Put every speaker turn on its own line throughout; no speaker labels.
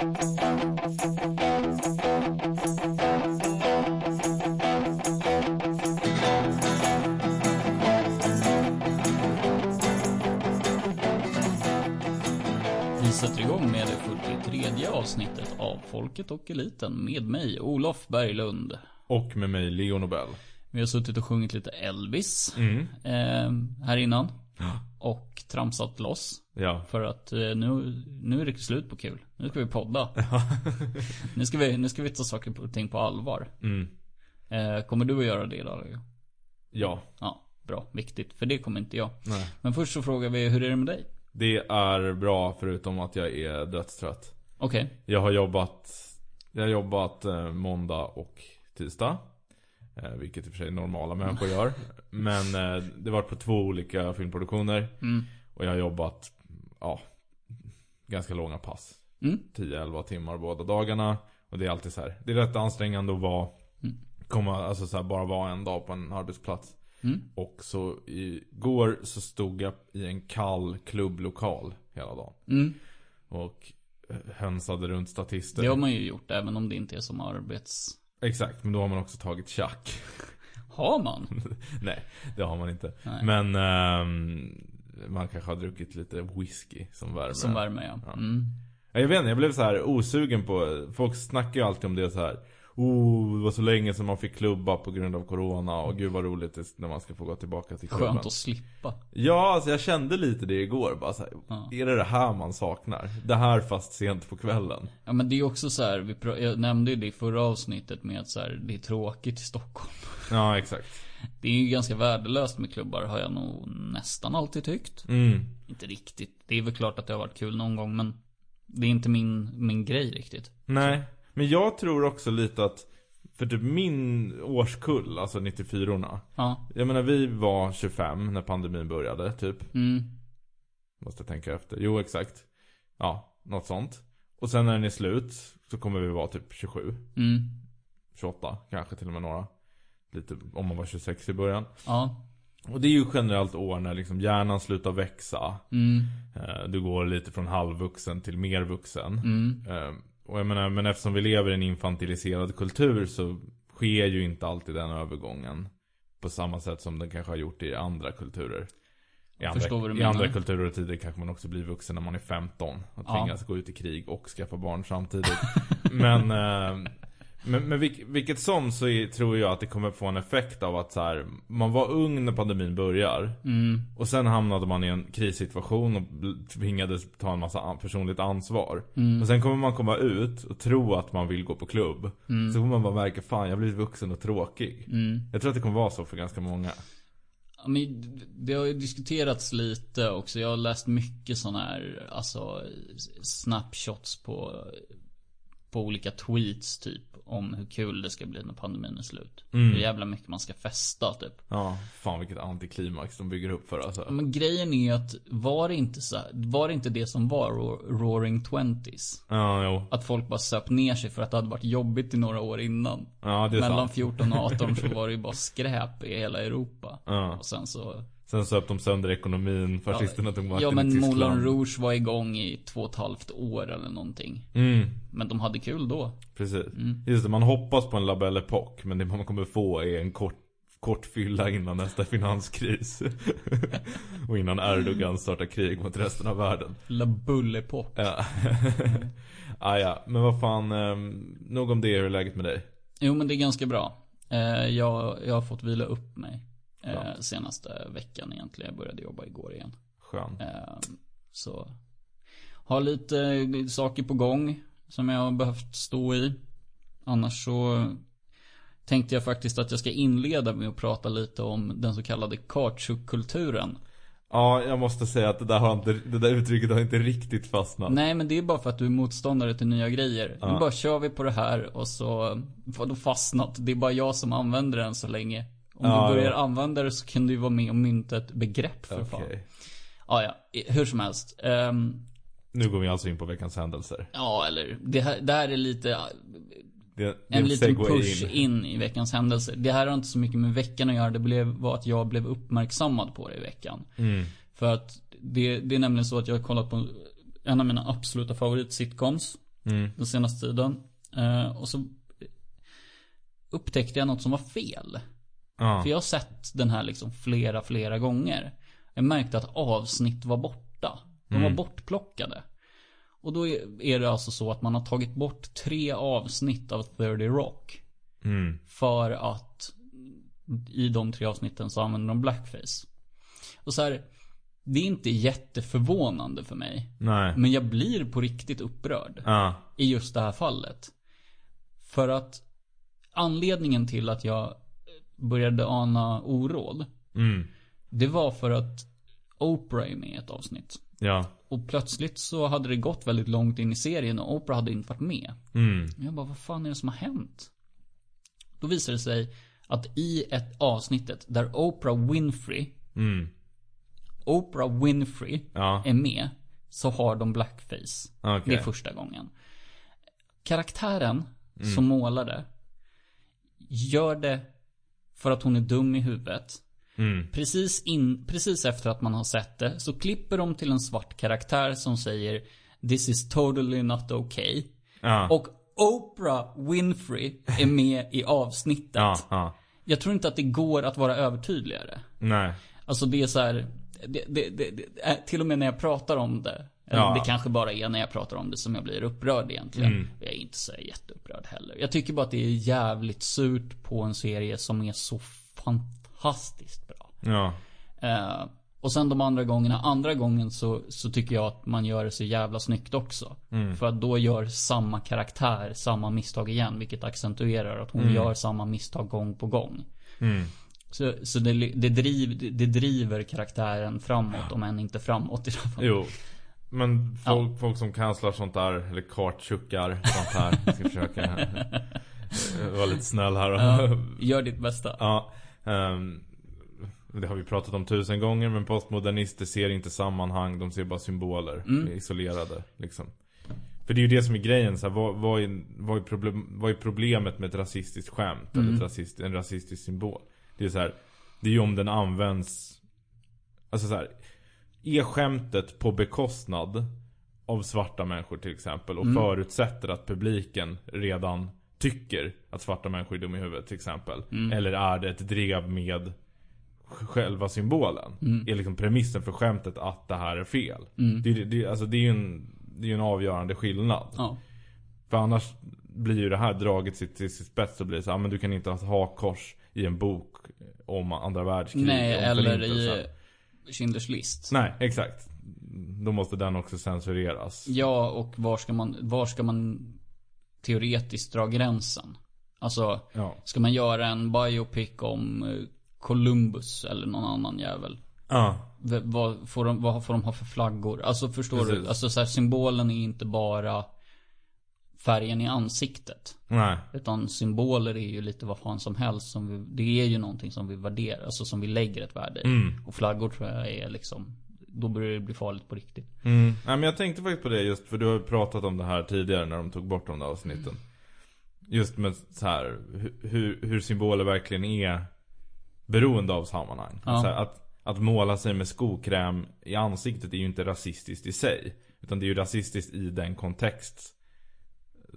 Vi sätter igång med det 43 avsnittet av Folket och Eliten med mig, Olof Berglund.
Och med mig, Leo Nobel.
Vi har suttit och sjungit lite Elvis
Mm.
eh, här innan. Och tramsat loss.
Ja.
För att eh, nu, nu är det slut på kul. Nu ska vi podda. nu, ska vi, nu ska vi ta saker och ting på allvar.
Mm.
Eh, kommer du att göra det idag?
Ja.
Ja, bra. Viktigt. För det kommer inte jag.
Nej.
Men först så frågar vi, hur är det med dig?
Det är bra förutom att jag är dödstrött.
Okej.
Jag har jobbat, jag har jobbat eh, måndag och tisdag. Eh, vilket i och för sig normala människor gör. Men eh, det var på två olika filmproduktioner.
Mm.
Och jag har jobbat, ja, ganska långa pass.
Mm.
10-11 timmar båda dagarna. Och det är alltid så här. Det är rätt ansträngande att vara,
Mm.
komma, alltså så här, bara vara en dag på en arbetsplats.
Mm.
Och så igår så stod jag i en kall klubblokal hela dagen.
Mm.
Och eh, hönsade runt statister.
Det har man ju gjort, även om det inte är som arbets...
Exakt, men då har man också tagit tjack.
Har man?
Nej, det har man inte.
Nej.
Men ehm, man kanske har druckit lite whisky som värme.
Som värme ja.
Ja.
Mm.
Ja, Jag vet inte, jag blev så här osugen på Folk snackar ju alltid om det så här. Oh, det var så länge sedan man fick klubba på grund av corona och gud vad roligt det är när man ska få gå tillbaka till klubben.
Skönt att slippa.
Ja, alltså jag kände lite det igår bara så här,
Ja.
Är det det här man saknar? Det här fast sent på kvällen.
Ja men det är också så här, vi jag nämnde ju det i förra avsnittet med att så här, det är tråkigt i Stockholm.
Ja, exakt.
Det är ju ganska värdelöst med klubbar har jag nog nästan alltid tyckt.
Mm.
Inte riktigt. Det är väl klart att det har varit kul någon gång men det är inte min, min grej riktigt.
Nej, men jag tror också lite att för typ min årskull, alltså 94orna.
Ja.
Jag menar vi var 25 när pandemin började, typ.
Mm.
Måste tänka efter. Jo, exakt. Ja, något sånt. Och sen när den är slut så kommer vi vara typ 27.
Mm.
28, kanske till och med några. Lite, om man var 26 i början.
Ja.
Och det är ju generellt år när liksom hjärnan slutar växa.
Mm.
Eh, Du går lite från halvvuxen till mer vuxen.
Mm.
Och jag menar, men eftersom vi lever i en infantiliserad kultur så sker ju inte alltid den övergången. På samma sätt som den kanske har gjort i andra kulturer. I
förstår vad
andra,
du
I andra kulturer och tider kanske man också blir vuxen när man är 15. Och
Ja.
tvingas gå ut i krig och skaffa barn samtidigt. men, eh, men, men vilk, vilket som så är, tror jag att det kommer få en effekt av att så här, man var ung när pandemin börjar.
Mm.
Och sen hamnade man i en krissituation och tvingades ta en massa personligt ansvar.
Mm.
Och sen kommer man komma ut och tro att man vill gå på klubb. Så kommer man bara märka, fan jag har blivit vuxen och tråkig.
Mm.
Jag tror att det kommer vara så för ganska många.
Men det har ju diskuterats lite också. Jag har läst mycket sådana här, alltså snapshots på, på olika tweets typ. Om hur kul det ska bli när pandemin är slut.
Mm.
Hur jävla mycket man ska festa typ.
Ja, fan vilket antiklimax de bygger upp för alltså.
Men grejen är ju att var det inte så var det inte det som var ro- roaring twenties?
Ja, jo.
Att folk bara söp ner sig för att det hade varit jobbigt i några år innan.
Ja, det är
Mellan
sant.
14 och 18 så var det ju bara skräp i hela Europa.
Ja.
Och sen så
Sen söp de sönder ekonomin, fascisterna tog makten
Ja
i
men
Tyskland.
Moulin Rouge var igång i två och ett halvt år eller någonting.
Mm,
Men de hade kul då.
precis.
Mm.
Just det, man hoppas på en La Belle Époque, men det man kommer få är en kort Kort fylla innan nästa finanskris. och innan Erdogan startar krig mot resten av världen.
La Bulle Pop.
Ja. ah, ja, men vad fan, eh, nog om det, hur är läget med dig?
Jo men det är ganska bra. Eh, jag, jag har fått vila upp mig. Eh, senaste veckan egentligen. Jag började jobba igår igen.
Skön.
Eh, så. Har lite saker på gång. Som jag har behövt stå i. Annars så tänkte jag faktiskt att jag ska inleda med att prata lite om den så kallade kautschukkulturen.
Ja, jag måste säga att det där, har inte, det där uttrycket har inte riktigt fastnat.
Nej men det är bara för att du är motståndare till nya grejer.
Ja.
Nu bara kör vi på det här och så du fastnat. Det är bara jag som använder den så länge. Om
Ja,
du börjar
ja.
använda det så kan du ju vara med och mynta ett begrepp för
Okej.
fan. Ja, ja. Hur som helst. Ehm,
Nu går vi alltså in på veckans händelser.
ja, eller det här, det här är lite
Det, det
en liten push in. i veckans händelser. Det här har inte så mycket med veckan att göra. Det blev, var att jag blev uppmärksammad på det i veckan.
Mm.
För att det, det är nämligen så att jag har kollat på en av mina absoluta favoritsitcoms.
Mm.
den senaste tiden. Eh, och så upptäckte jag något som var fel.
Ja.
För jag har sett den här liksom flera, flera gånger. Jag märkte att avsnitt var borta. De var
Mm.
bortplockade. Och då är det alltså så att man har tagit bort tre avsnitt av 30 Rock.
Mm.
För att i de tre avsnitten så använder de blackface. Och så här, det är inte jätteförvånande för mig.
Nej.
Men jag blir på riktigt upprörd
Ja.
i just det här fallet. För att anledningen till att jag började ana oråd.
Mm.
Det var för att Oprah är med i ett avsnitt.
Ja.
Och plötsligt så hade det gått väldigt långt in i serien och Oprah hade inte varit med.
Mm.
Jag bara, vad fan är det som har hänt? Då visade det sig att i ett avsnittet där Oprah Winfrey,
Mm.
Oprah Winfrey
Ja.
är med, så har de blackface.
Okej.
Det är första gången. Karaktären som målade gör det för att hon är dum i huvudet.
Mm.
Precis, in, precis efter att man har sett det så klipper de till en svart karaktär som säger This is totally not okay.
Ja.
Och Oprah Winfrey är med i avsnittet.
Ja. Ja.
Jag tror inte att det går att vara övertydligare.
Nej.
Alltså det är så här, det, det, det, är- till och med när jag pratar om det.
Ja.
det kanske bara är när jag pratar om det som jag blir upprörd egentligen.
Mm.
Jag är inte så jätteupprörd heller. Jag tycker bara att det är jävligt surt på en serie som är så fantastiskt bra.
Ja.
Eh, och sen de andra gångerna, andra gången så, så tycker jag att man gör det så jävla snyggt också.
Mm.
För att då gör samma karaktär samma misstag igen, vilket accentuerar att hon
Mm.
gör samma misstag gång på gång.
Mm.
Så, så det, det, driv, det driver karaktären framåt, om än inte framåt i alla fall.
Jo. Men folk, folk som cancelar sånt där, eller kartchuckar, sånt här. Jag ska försöka eh, vara lite snäll här.
Ja, gör ditt bästa.
Ja, ehm, det har vi pratat om tusen gånger men postmodernister ser inte sammanhang, de ser bara symboler,
Mm.
isolerade liksom. För det är ju det som är grejen, så här, vad, vad, är, vad, är problem, vad är problemet med ett rasistiskt skämt? Eller
Mm.
ett rasist, en rasistisk symbol? Det är så här, det är ju om den används Alltså så här, är skämtet på bekostnad av svarta människor till exempel och
Mm.
förutsätter att publiken redan tycker att svarta människor är dumma i huvudet till exempel.
Mm.
Eller är det ett drev med själva symbolen?
Mm.
Är liksom premissen för skämtet att det här är fel?
Mm.
Det, det, alltså det är ju en, det är en avgörande skillnad.
Ja.
För annars blir ju det här draget till, till sitt spets så blir så, ah, men du kan inte ha hakkors i en bok om andra världskriget.
Nej, eller i Schindler's list.
Nej, exakt. Då måste den också censureras.
Ja, och var ska man, var ska man teoretiskt dra gränsen? Alltså,
Ja.
ska man göra en biopic om eh, Columbus eller någon annan jävel?
Ja.
V- Vad får de, vad får de ha för flaggor? Alltså förstår
Precis.
du? Alltså så här, symbolen är inte bara färgen i ansiktet.
Nej.
Utan symboler är ju lite vad fan som helst. Som vi, det är ju någonting som vi värderar. Alltså som vi lägger ett värde i.
Mm.
Och flaggor tror jag är liksom. Då börjar det bli farligt på riktigt.
Mm. Nej men jag tänkte faktiskt på det just för du har pratat om det här tidigare när de tog bort de där avsnitten. Just med så här hu- hur, hur symboler verkligen är beroende av sammanhang.
Ja.
Här, att, att måla sig med skokräm i ansiktet är ju inte rasistiskt i sig. Utan det är ju rasistiskt i den kontext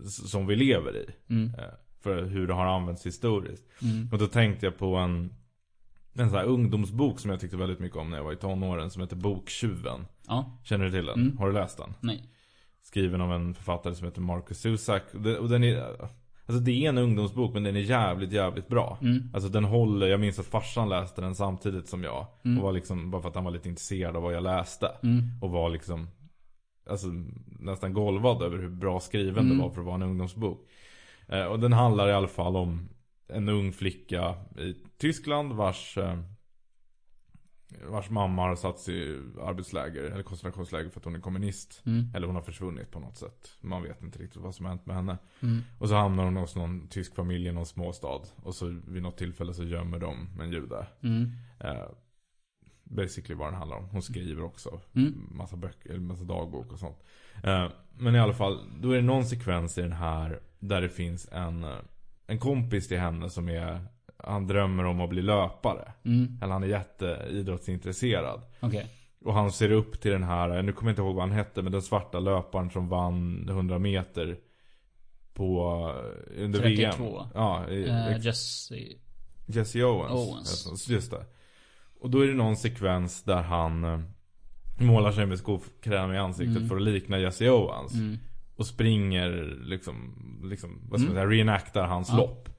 som vi lever i.
Mm.
Eh, För hur det har använts historiskt.
Mm.
Och då tänkte jag på en en sån här ungdomsbok som jag tyckte väldigt mycket om när jag var i tonåren som heter Boktjuven.
Ja.
Känner du till den?
Mm.
Har du läst den?
Nej.
Skriven av en författare som heter Marcus Zusak. Och den är, alltså det är en ungdomsbok men den är jävligt, jävligt bra.
Mm.
Alltså den håller, jag minns att farsan läste den samtidigt som jag.
Mm.
Och var liksom, bara för att han var lite intresserad av vad jag läste.
Mm.
Och var liksom, alltså nästan golvad över hur bra skriven
Mm.
det var för att vara en ungdomsbok. Eh, och den handlar i alla fall om en ung flicka i Tyskland vars eh, Vars mamma har satts i arbetsläger eller koncentrationsläger för att hon är kommunist.
Mm.
Eller hon har försvunnit på något sätt. Man vet inte riktigt vad som har hänt med henne.
Mm.
Och så hamnar hon hos någon tysk familj i någon småstad. Och så vid något tillfälle så gömmer de en jude.
Mm.
Eh, basically vad den handlar om. Hon skriver också
Mm.
massa böcker, eller massa dagbok och sånt. Eh, men i alla fall, då är det någon sekvens i den här där det finns en, eh, en kompis till henne som är, han drömmer om att bli löpare.
Mm.
Eller han är jätteidrottsintresserad.
Okej.
Och han ser upp till den här, nu kommer jag inte ihåg vad han hette, men den svarta löparen som vann 100 meter. På, under
32.
VM. Ja,
Eh, Jesse...
Jesse Owens.
Owens.
Just det. Och då är det någon sekvens där han eh, målar sig med skokräm i ansiktet
Mm.
för att likna Jesse Owens.
Mm.
Och springer liksom, liksom vad ska man
Mm.
säga, reenactar hans
Ja.
lopp.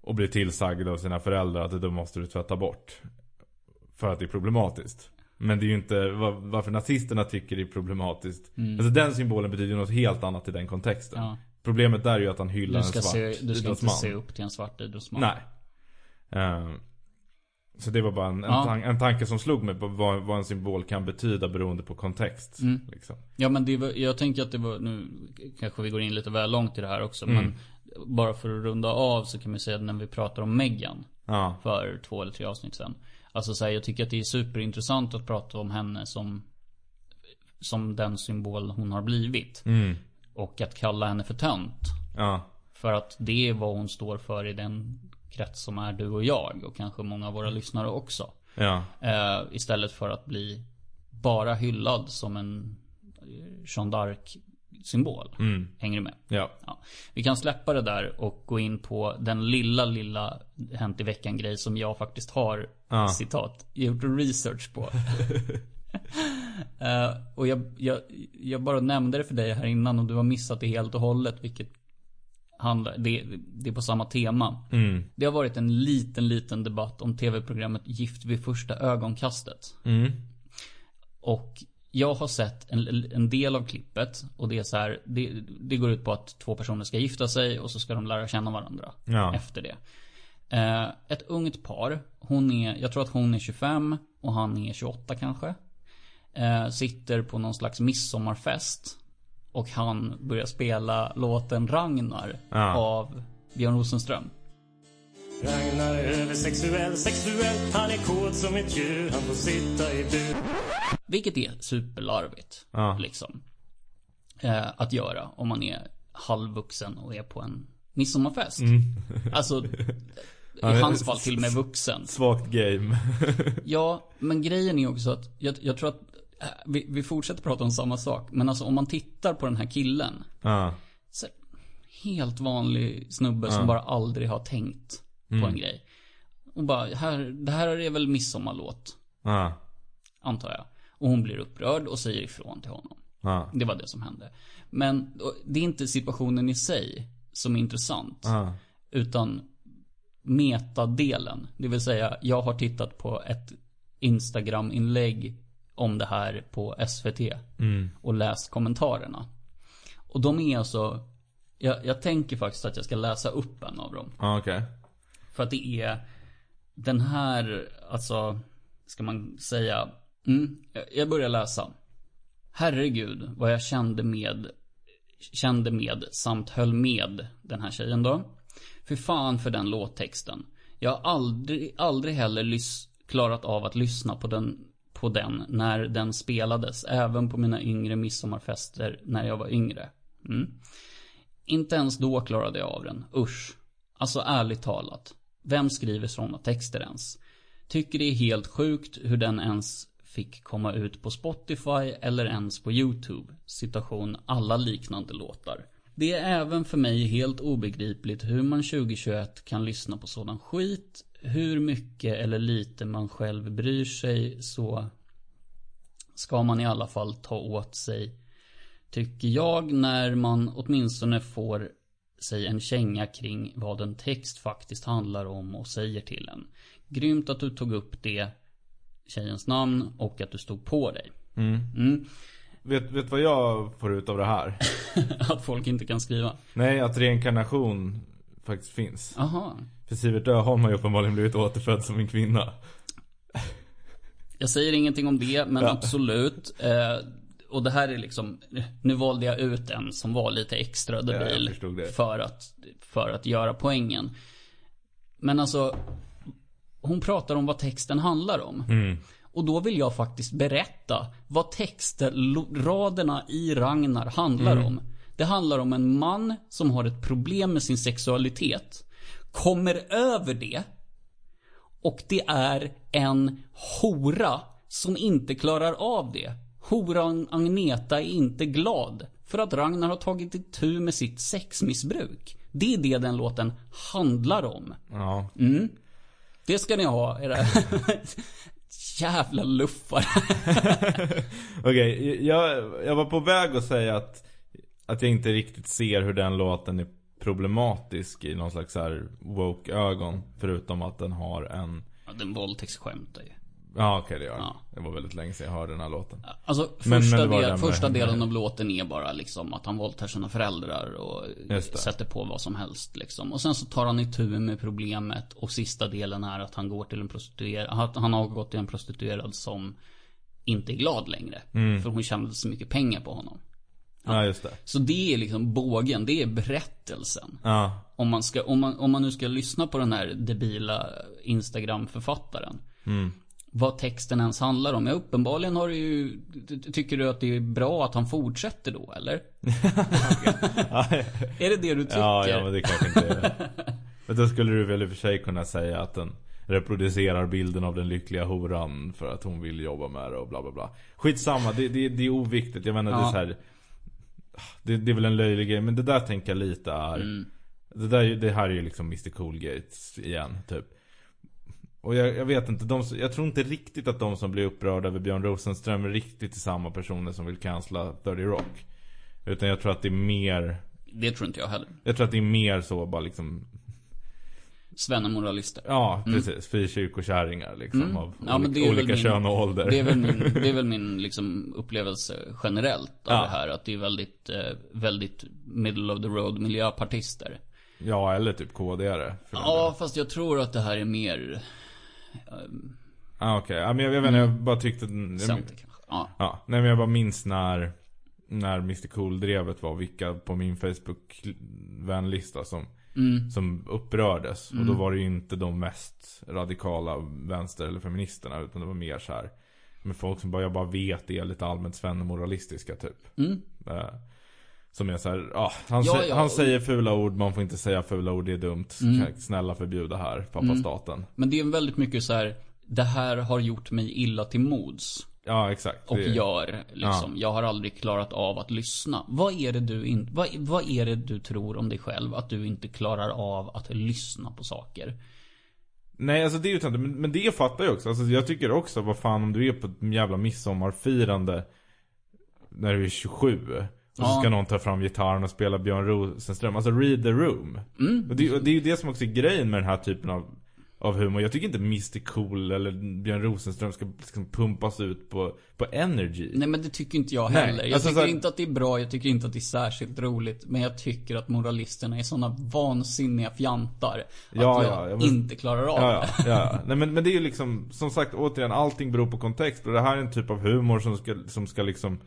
Och blir tillsagd av sina föräldrar att det måste du tvätta bort. För att det är problematiskt. Men det är ju inte vad, varför nazisterna tycker det är problematiskt.
Mm.
Alltså den symbolen betyder något helt annat i den kontexten.
Ja.
Problemet där är ju att han hyllar en svart
se, du ska inte
idrottsman.
se upp till en svart idrottsman.
Nej. Ehm, så det var bara en, en,
Ja.
tan- en tanke som slog mig på vad, vad en symbol kan betyda beroende på kontext.
Mm.
Liksom.
Ja men det var, jag tänker att det var, nu kanske vi går in lite väl långt i det här också.
Mm.
Men bara för att runda av så kan vi säga att när vi pratar om Meghan.
Ja.
För två eller tre avsnitt sen. Alltså så här, jag tycker att det är superintressant att prata om henne som Som den symbol hon har blivit.
Mm.
Och att kalla henne för tönt.
Ja.
För att det är vad hon står för i den krets som är du och jag. Och kanske många av våra lyssnare också.
Ja.
Eh, istället för att bli bara hyllad som en eh, Jeanne d'Arc symbol.
Mm.
Hänger du med?
Ja.
Ja. Vi kan släppa det där och gå in på den lilla, lilla Hänt i veckan grej som jag faktiskt har,
Ja.
citat, gjort research på. Eh, och jag, jag, jag bara nämnde det för dig här innan och du har missat det helt och hållet. Vilket handlar, det, det är på samma tema.
Mm.
Det har varit en liten, liten debatt om tv-programmet Gift vid första ögonkastet.
Mm.
Och jag har sett en, en del av klippet och det är så här, det, det går ut på att två personer ska gifta sig och så ska de lära känna varandra
Ja.
efter det. Eh, ett ungt par, hon är, jag tror att hon är 25 och han är 28 kanske. Eh, sitter på någon slags midsommarfest. Och han börjar spela låten Ragnar
Ja.
av Björn Rosenström.
Ragnar är översexuell, sexuell Han är kåt som ett djur, han får sitta i bur
Vilket är superlarvigt.
Ja.
Liksom. Eh, att göra om man är halvvuxen och är på en midsommarfest. Alltså, i hans fall till och med vuxen.
Svagt game.
Ja, men grejen är också att jag, jag tror att vi, vi fortsätter prata om samma sak. Men alltså om man tittar på den här killen.
ja.
Så, helt vanlig snubbe som bara aldrig har tänkt på en grej. Och bara, här, det här är väl midsommarlåt.
Ja.
Antar jag. Och hon blir upprörd och säger ifrån till honom. Det var det som hände. Men det är inte situationen i sig som är intressant. Utan metadelen. Det vill säga, jag har tittat på ett Instagram-inlägg om det här på SVT.
Mm.
Och läst kommentarerna. Och de är alltså, jag, jag tänker faktiskt att jag ska läsa upp en av dem.
Ja, okej.
För att det är den här, alltså, ska man säga. Mm, jag- jag börjar läsa. Herregud vad jag kände med, kände med samt höll med den här tjejen då. För fan för den låttexten. Jag har aldrig, aldrig heller lys- klarat av att lyssna på den, på den när den spelades. Även på mina yngre midsommarfester när jag var yngre. Mm. Inte ens då klarade jag av den. Usch. Alltså ärligt talat. Vem skriver sådana texter ens? Tycker det är helt sjukt hur den ens fick komma ut på Spotify eller ens på YouTube. Situation alla liknande låtar. Det är även för mig helt obegripligt hur man 2021 kan lyssna på sådan skit. Hur mycket eller lite man själv bryr sig så ska man i alla fall ta åt sig Tycker jag när man åtminstone får sig en känga kring vad en text faktiskt handlar om och säger till en. Grymt att du tog upp det, tjejens namn och att du stod på dig. Mm.
Vet, vet vad jag får ut av det här?
Att folk inte kan skriva.
Nej, att reinkarnation faktiskt finns.
Aha.
För Sivert Öholm har ju uppenbarligen blivit återfödd som en kvinna.
Jag säger ingenting om det, men absolut. Eh, och det här är liksom, nu valde jag ut en som var lite extra debil.
det.
för, att, för att göra poängen. Men alltså, hon pratar om vad texten handlar om.
Mm.
Och då vill jag faktiskt berätta vad textraderna i Ragnar handlar
Mm.
om. Det handlar om en man som har ett problem med sin sexualitet. Kommer över det. Och det är en hora som inte klarar av det. Horan Agneta är inte glad. För att Ragnar har tagit itu med sitt sexmissbruk. Det är det den låten handlar om.
Ja.
Det ska ni ha, era jävla luffar.
Okej, jag, jag var på väg att säga att, att jag inte riktigt ser hur den låten är problematisk i någon slags här woke-ögon. Förutom att den har en...
Ja, den våldtäktsskämtar ju.
Ja okej det gör.
Ja.
Det var väldigt länge sedan jag hörde den här låten.
Alltså
Men-
första,
men var
del, första delen av låten är bara liksom att han våldtar sina föräldrar och sätter på vad som helst liksom. Och sen så tar han itu med problemet och sista delen är att han går till en prostituerad, att han har gått till en prostituerad som inte är glad längre.
Mm.
För hon tjänade så mycket pengar på honom.
Ja, just det.
Så det är liksom bågen, det är berättelsen.
Ja.
Om man, ska, om, man, om man nu ska lyssna på den här debila Instagram-författaren.
Mm.
Vad texten ens handlar om. Ja, uppenbarligen har du ju... Tycker du att det är bra att han fortsätter då, eller? är det det du tycker?
Ja, ja men det kanske inte är Men då skulle du väl i och för sig kunna säga att den reproducerar bilden av den lyckliga horan för att hon vill jobba med det och bla bla bla. Skitsamma, det, det, det är oviktigt. Jag menar det är
Ja.
så här. Det, det är väl en löjlig grej, men det där tänker jag lite är
Mm.
det, där, det här är ju liksom Mr Coolgate igen, typ. Och jag, jag vet inte, de, jag tror inte riktigt att de som blir upprörda över Björn Rosenström är riktigt samma personer som vill cancella 30 Rock. Utan jag tror att det är mer
Det tror inte jag heller.
jag tror att det är mer så bara liksom
Svennemoralister.
Ja precis, frikyrkokärringar liksom
Mm.
av
Ja,
olika, olika
min-
kön och ålder
Det är väl min, det är väl min liksom upplevelse generellt av
Ja.
det här. Att det är väldigt, eh, väldigt middle of the road miljöpartister.
Ja eller typ KD-are den
Ja,
delen.
fast jag tror att det här är mer
ah, okej, ja, men jag, jag vet inte, jag bara tyckte jag,
center kanske. Ja.
Ja, nej men jag bara minns när När Mr Cool-drevet var vilka på min Facebook-vänlista som
Mm.
Som upprördes och då var det ju inte de mest radikala vänster eller feministerna utan det var mer så här Med folk som bara, jag bara vet är lite allmänt svennemoralistiska typ
Mm.
Eh, Som är så här, ja, han,
Ja, ja.
han säger fula ord, man får inte säga fula ord, det är dumt.
Mm.
Snälla förbjuda här, pappa staten.
Men det är väldigt mycket så här. Det här har gjort mig illa till mods.
Ja, exakt.
Och
Det-
gör liksom. Jag har aldrig klarat av att lyssna. Vad är det du in, vad, vad är det du tror om dig själv? Att du inte klarar av att lyssna på saker?
Nej, alltså det är ju töntigt, men, men det fattar jag också. Alltså jag tycker också, vad fan om du är på ett jävla midsommarfirande när du är 27. Och så
Ja.
ska någon ta fram gitarren och spela Björn Rosenström. Alltså read the room.
Mm.
Och det, och det är ju det som också är grejen med den här typen av, av humor. Jag tycker inte Mr Cool eller Björn Rosenström ska liksom pumpas ut på, på energy.
Nej men det tycker inte jag
Nej,
heller. Jag
alltså
tycker
så
inte att det är bra, jag tycker inte att det är särskilt roligt. Men jag tycker att moralisterna är såna vansinniga fjantar. Att
Ja,
jag
ja, men-
inte klarar av
Ja, ja, ja. Nej men, men det är ju liksom, som sagt återigen, allting beror på kontext. Och det här är en typ av humor som ska, som ska liksom,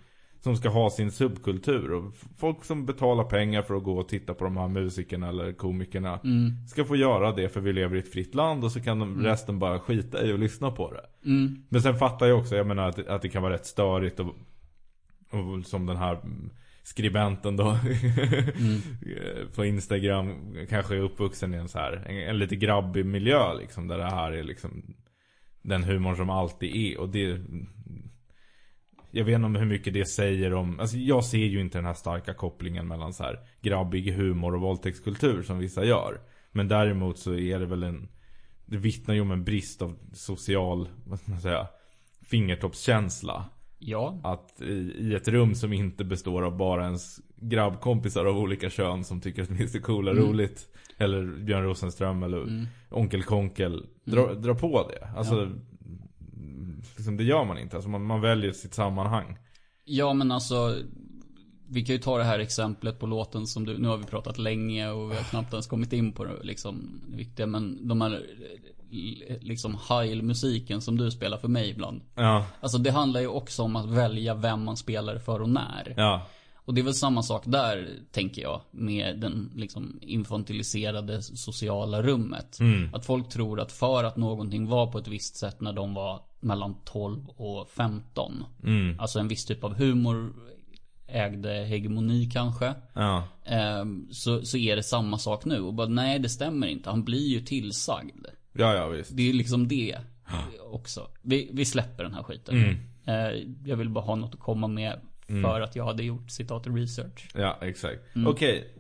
som ska ha sin subkultur. Och folk som betalar pengar för att gå och titta på de här musikerna eller komikerna.
Mm.
Ska få göra det för vi lever i ett fritt land och så kan de resten bara skita i och lyssna på det.
Mm.
Men sen fattar jag också, jag menar att, att det kan vara rätt störigt och, och som den här skribenten då på Instagram kanske är uppvuxen i en så här en, en lite grabbig miljö liksom där det här är liksom den humorn som alltid är och det jag vet inte om hur mycket det säger om Alltså jag ser ju inte den här starka kopplingen mellan så här grabbig humor och våldtäktskultur som vissa gör. Men däremot så är det väl en Det vittnar ju om en brist av social, vad ska man säga Fingertoppskänsla.
Ja.
Att i, i ett rum som inte består av bara ens grabbkompisar av olika kön som tycker att Mr Cool är roligt. Eller Björn Rosenström eller Onkel Konkel dra, dra på det. Alltså liksom, Det gör man inte, alltså man, man väljer sitt sammanhang.
Ja men alltså Vi kan ju ta det här exemplet på låten som du Nu har vi pratat länge och vi har knappt ens kommit in på det liksom det viktiga men de här Liksom Heil-musiken som du spelar för mig ibland.
Ja,
Alltså det handlar ju också om att välja vem man spelar för och när.
Ja,
Och det är väl samma sak där, tänker jag, med den liksom infantiliserade sociala rummet. Att folk tror att för att någonting var på ett visst sätt när de var mellan 12 och 15. Alltså en viss typ av humor ägde hegemoni kanske.
ja
Ehm, så, så är det samma sak nu. Och bara nej, det stämmer inte. Han blir ju tillsagd.
Ja, ja visst
Det är liksom det. också. Vi, vi släpper den här skiten.
Mm.
Eh, jag vill bara ha något att komma med för att jag hade gjort citat research.
Ja, exakt.
Mm.
Okej.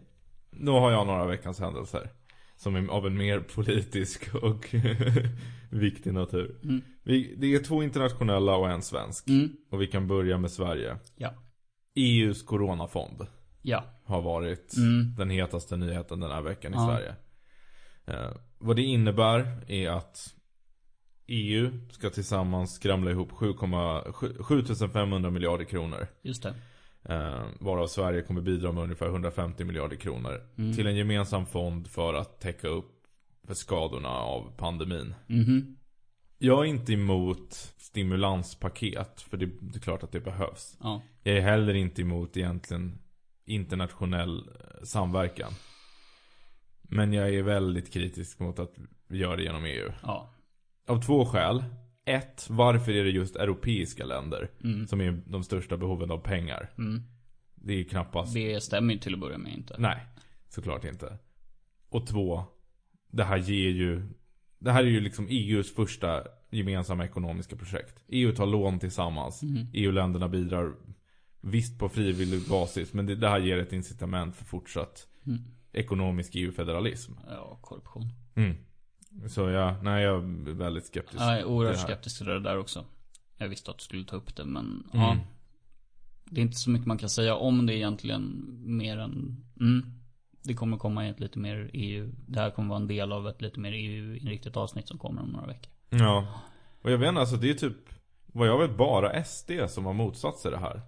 Nu har jag några veckans händelser. Som är av en mer politisk och viktig natur. Vi, det är två internationella och en svensk.
Mm.
Och vi kan börja med Sverige.
Ja.
EUs coronafond
Ja.
har varit
Mm.
den hetaste nyheten den här veckan i
Ja.
Sverige. Eh, vad det innebär är att EU ska tillsammans skramla ihop 7,7 7500 miljarder kronor.
Just det.
Eh, varav Sverige kommer bidra med ungefär 150 miljarder kronor.
Mm.
Till en gemensam fond för att täcka upp för skadorna av pandemin.
Mhm.
Jag är inte emot stimulanspaket. För det, det är klart att det behövs.
Ja.
Jag är heller inte emot egentligen internationell eh, samverkan. Men jag är väldigt kritisk mot att vi gör det genom EU.
Ja.
Av två skäl. Ett, varför är det just europeiska länder
Mm.
som är de största behoven av pengar?
Mm.
Det är ju knappast
Det stämmer ju till att börja med inte.
Nej, såklart inte. Och två, det här ger ju Det här är ju liksom EUs första gemensamma ekonomiska projekt. EU tar lån tillsammans.
Mm.
EU-länderna bidrar visst på frivillig basis. Men det, det här ger ett incitament för fortsatt
Mm.
ekonomisk EU-federalism.
Ja, korruption.
Mm. Så ja, nej jag är väldigt skeptisk.
Jag är oerhört skeptisk till det där också. Jag visste att du skulle ta upp det men
Mm.
ja. Det är inte så mycket man kan säga om det egentligen mer än mm, Det kommer komma ett lite mer EU Det här kommer vara en del av ett lite mer EU-inriktat avsnitt som kommer om några veckor.
Ja. Och jag vet inte, alltså det är typ Vad jag vet bara SD som har motsatt sig det här.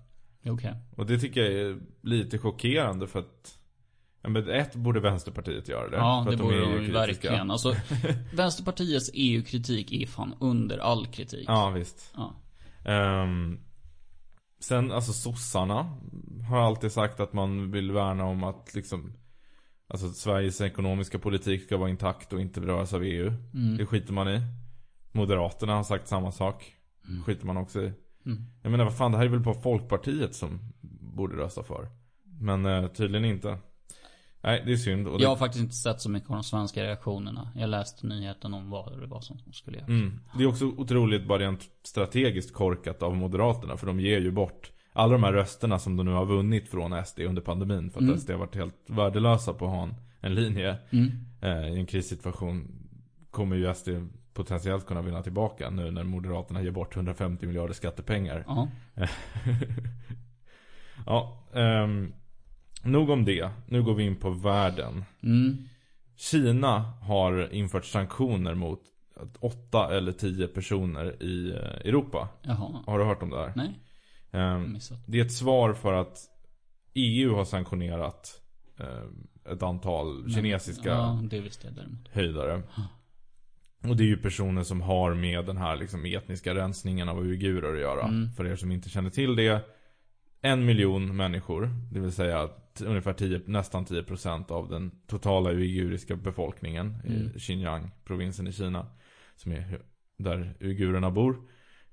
Okej.
Och det tycker jag är lite chockerande för att ja, men ett borde Vänsterpartiet göra det.
Ja,
för
det
att
borde de ju verkligen. Alltså, Vänsterpartiets EU-kritik är fan under all kritik.
Ja, visst.
Ja.
Ehm, sen, alltså sossarna har alltid sagt att man vill värna om att liksom Alltså att Sveriges ekonomiska politik ska vara intakt och inte beröras av EU.
Mm.
Det skiter man i. Moderaterna har sagt samma sak. skiter man också i.
Mm.
Jag menar vad fan, det här är väl bara Folkpartiet som borde rösta för. Men eh, tydligen inte. Nej, det är synd. Det,
Jag har faktiskt inte sett så mycket av de svenska reaktionerna. Jag läste nyheten om vad det var som skulle göras.
Mm. Det är också otroligt bara rent strategiskt korkat av Moderaterna. För de ger ju bort alla de här rösterna som de nu har vunnit från SD under pandemin. För att
Mm.
SD har varit helt värdelösa på att ha en, en linje
Mm.
eh, i en krissituation. Kommer ju SD potentiellt kunna vinna tillbaka nu när Moderaterna ger bort 150 miljarder skattepengar.
Ja.
ja, ehm, nog om det. Nu går vi in på världen.
Mm.
Kina har infört sanktioner mot åtta eller tio personer i eh, Europa.
Jaha.
Har du hört om det här?
Nej.
Det är ett svar för att EU har sanktionerat eh, ett antal kinesiska
Ja, det visste jag däremot.
höjdare. Och det är ju personer som har med den här liksom etniska rensningen av uigurer att göra.
Mm.
För er som inte känner till det. En miljon människor, det vill säga ungefär 10, nästan 10% av den totala uiguriska befolkningen
Mm.
i Xinjiang-provinsen i Kina. Som är där uigurerna bor.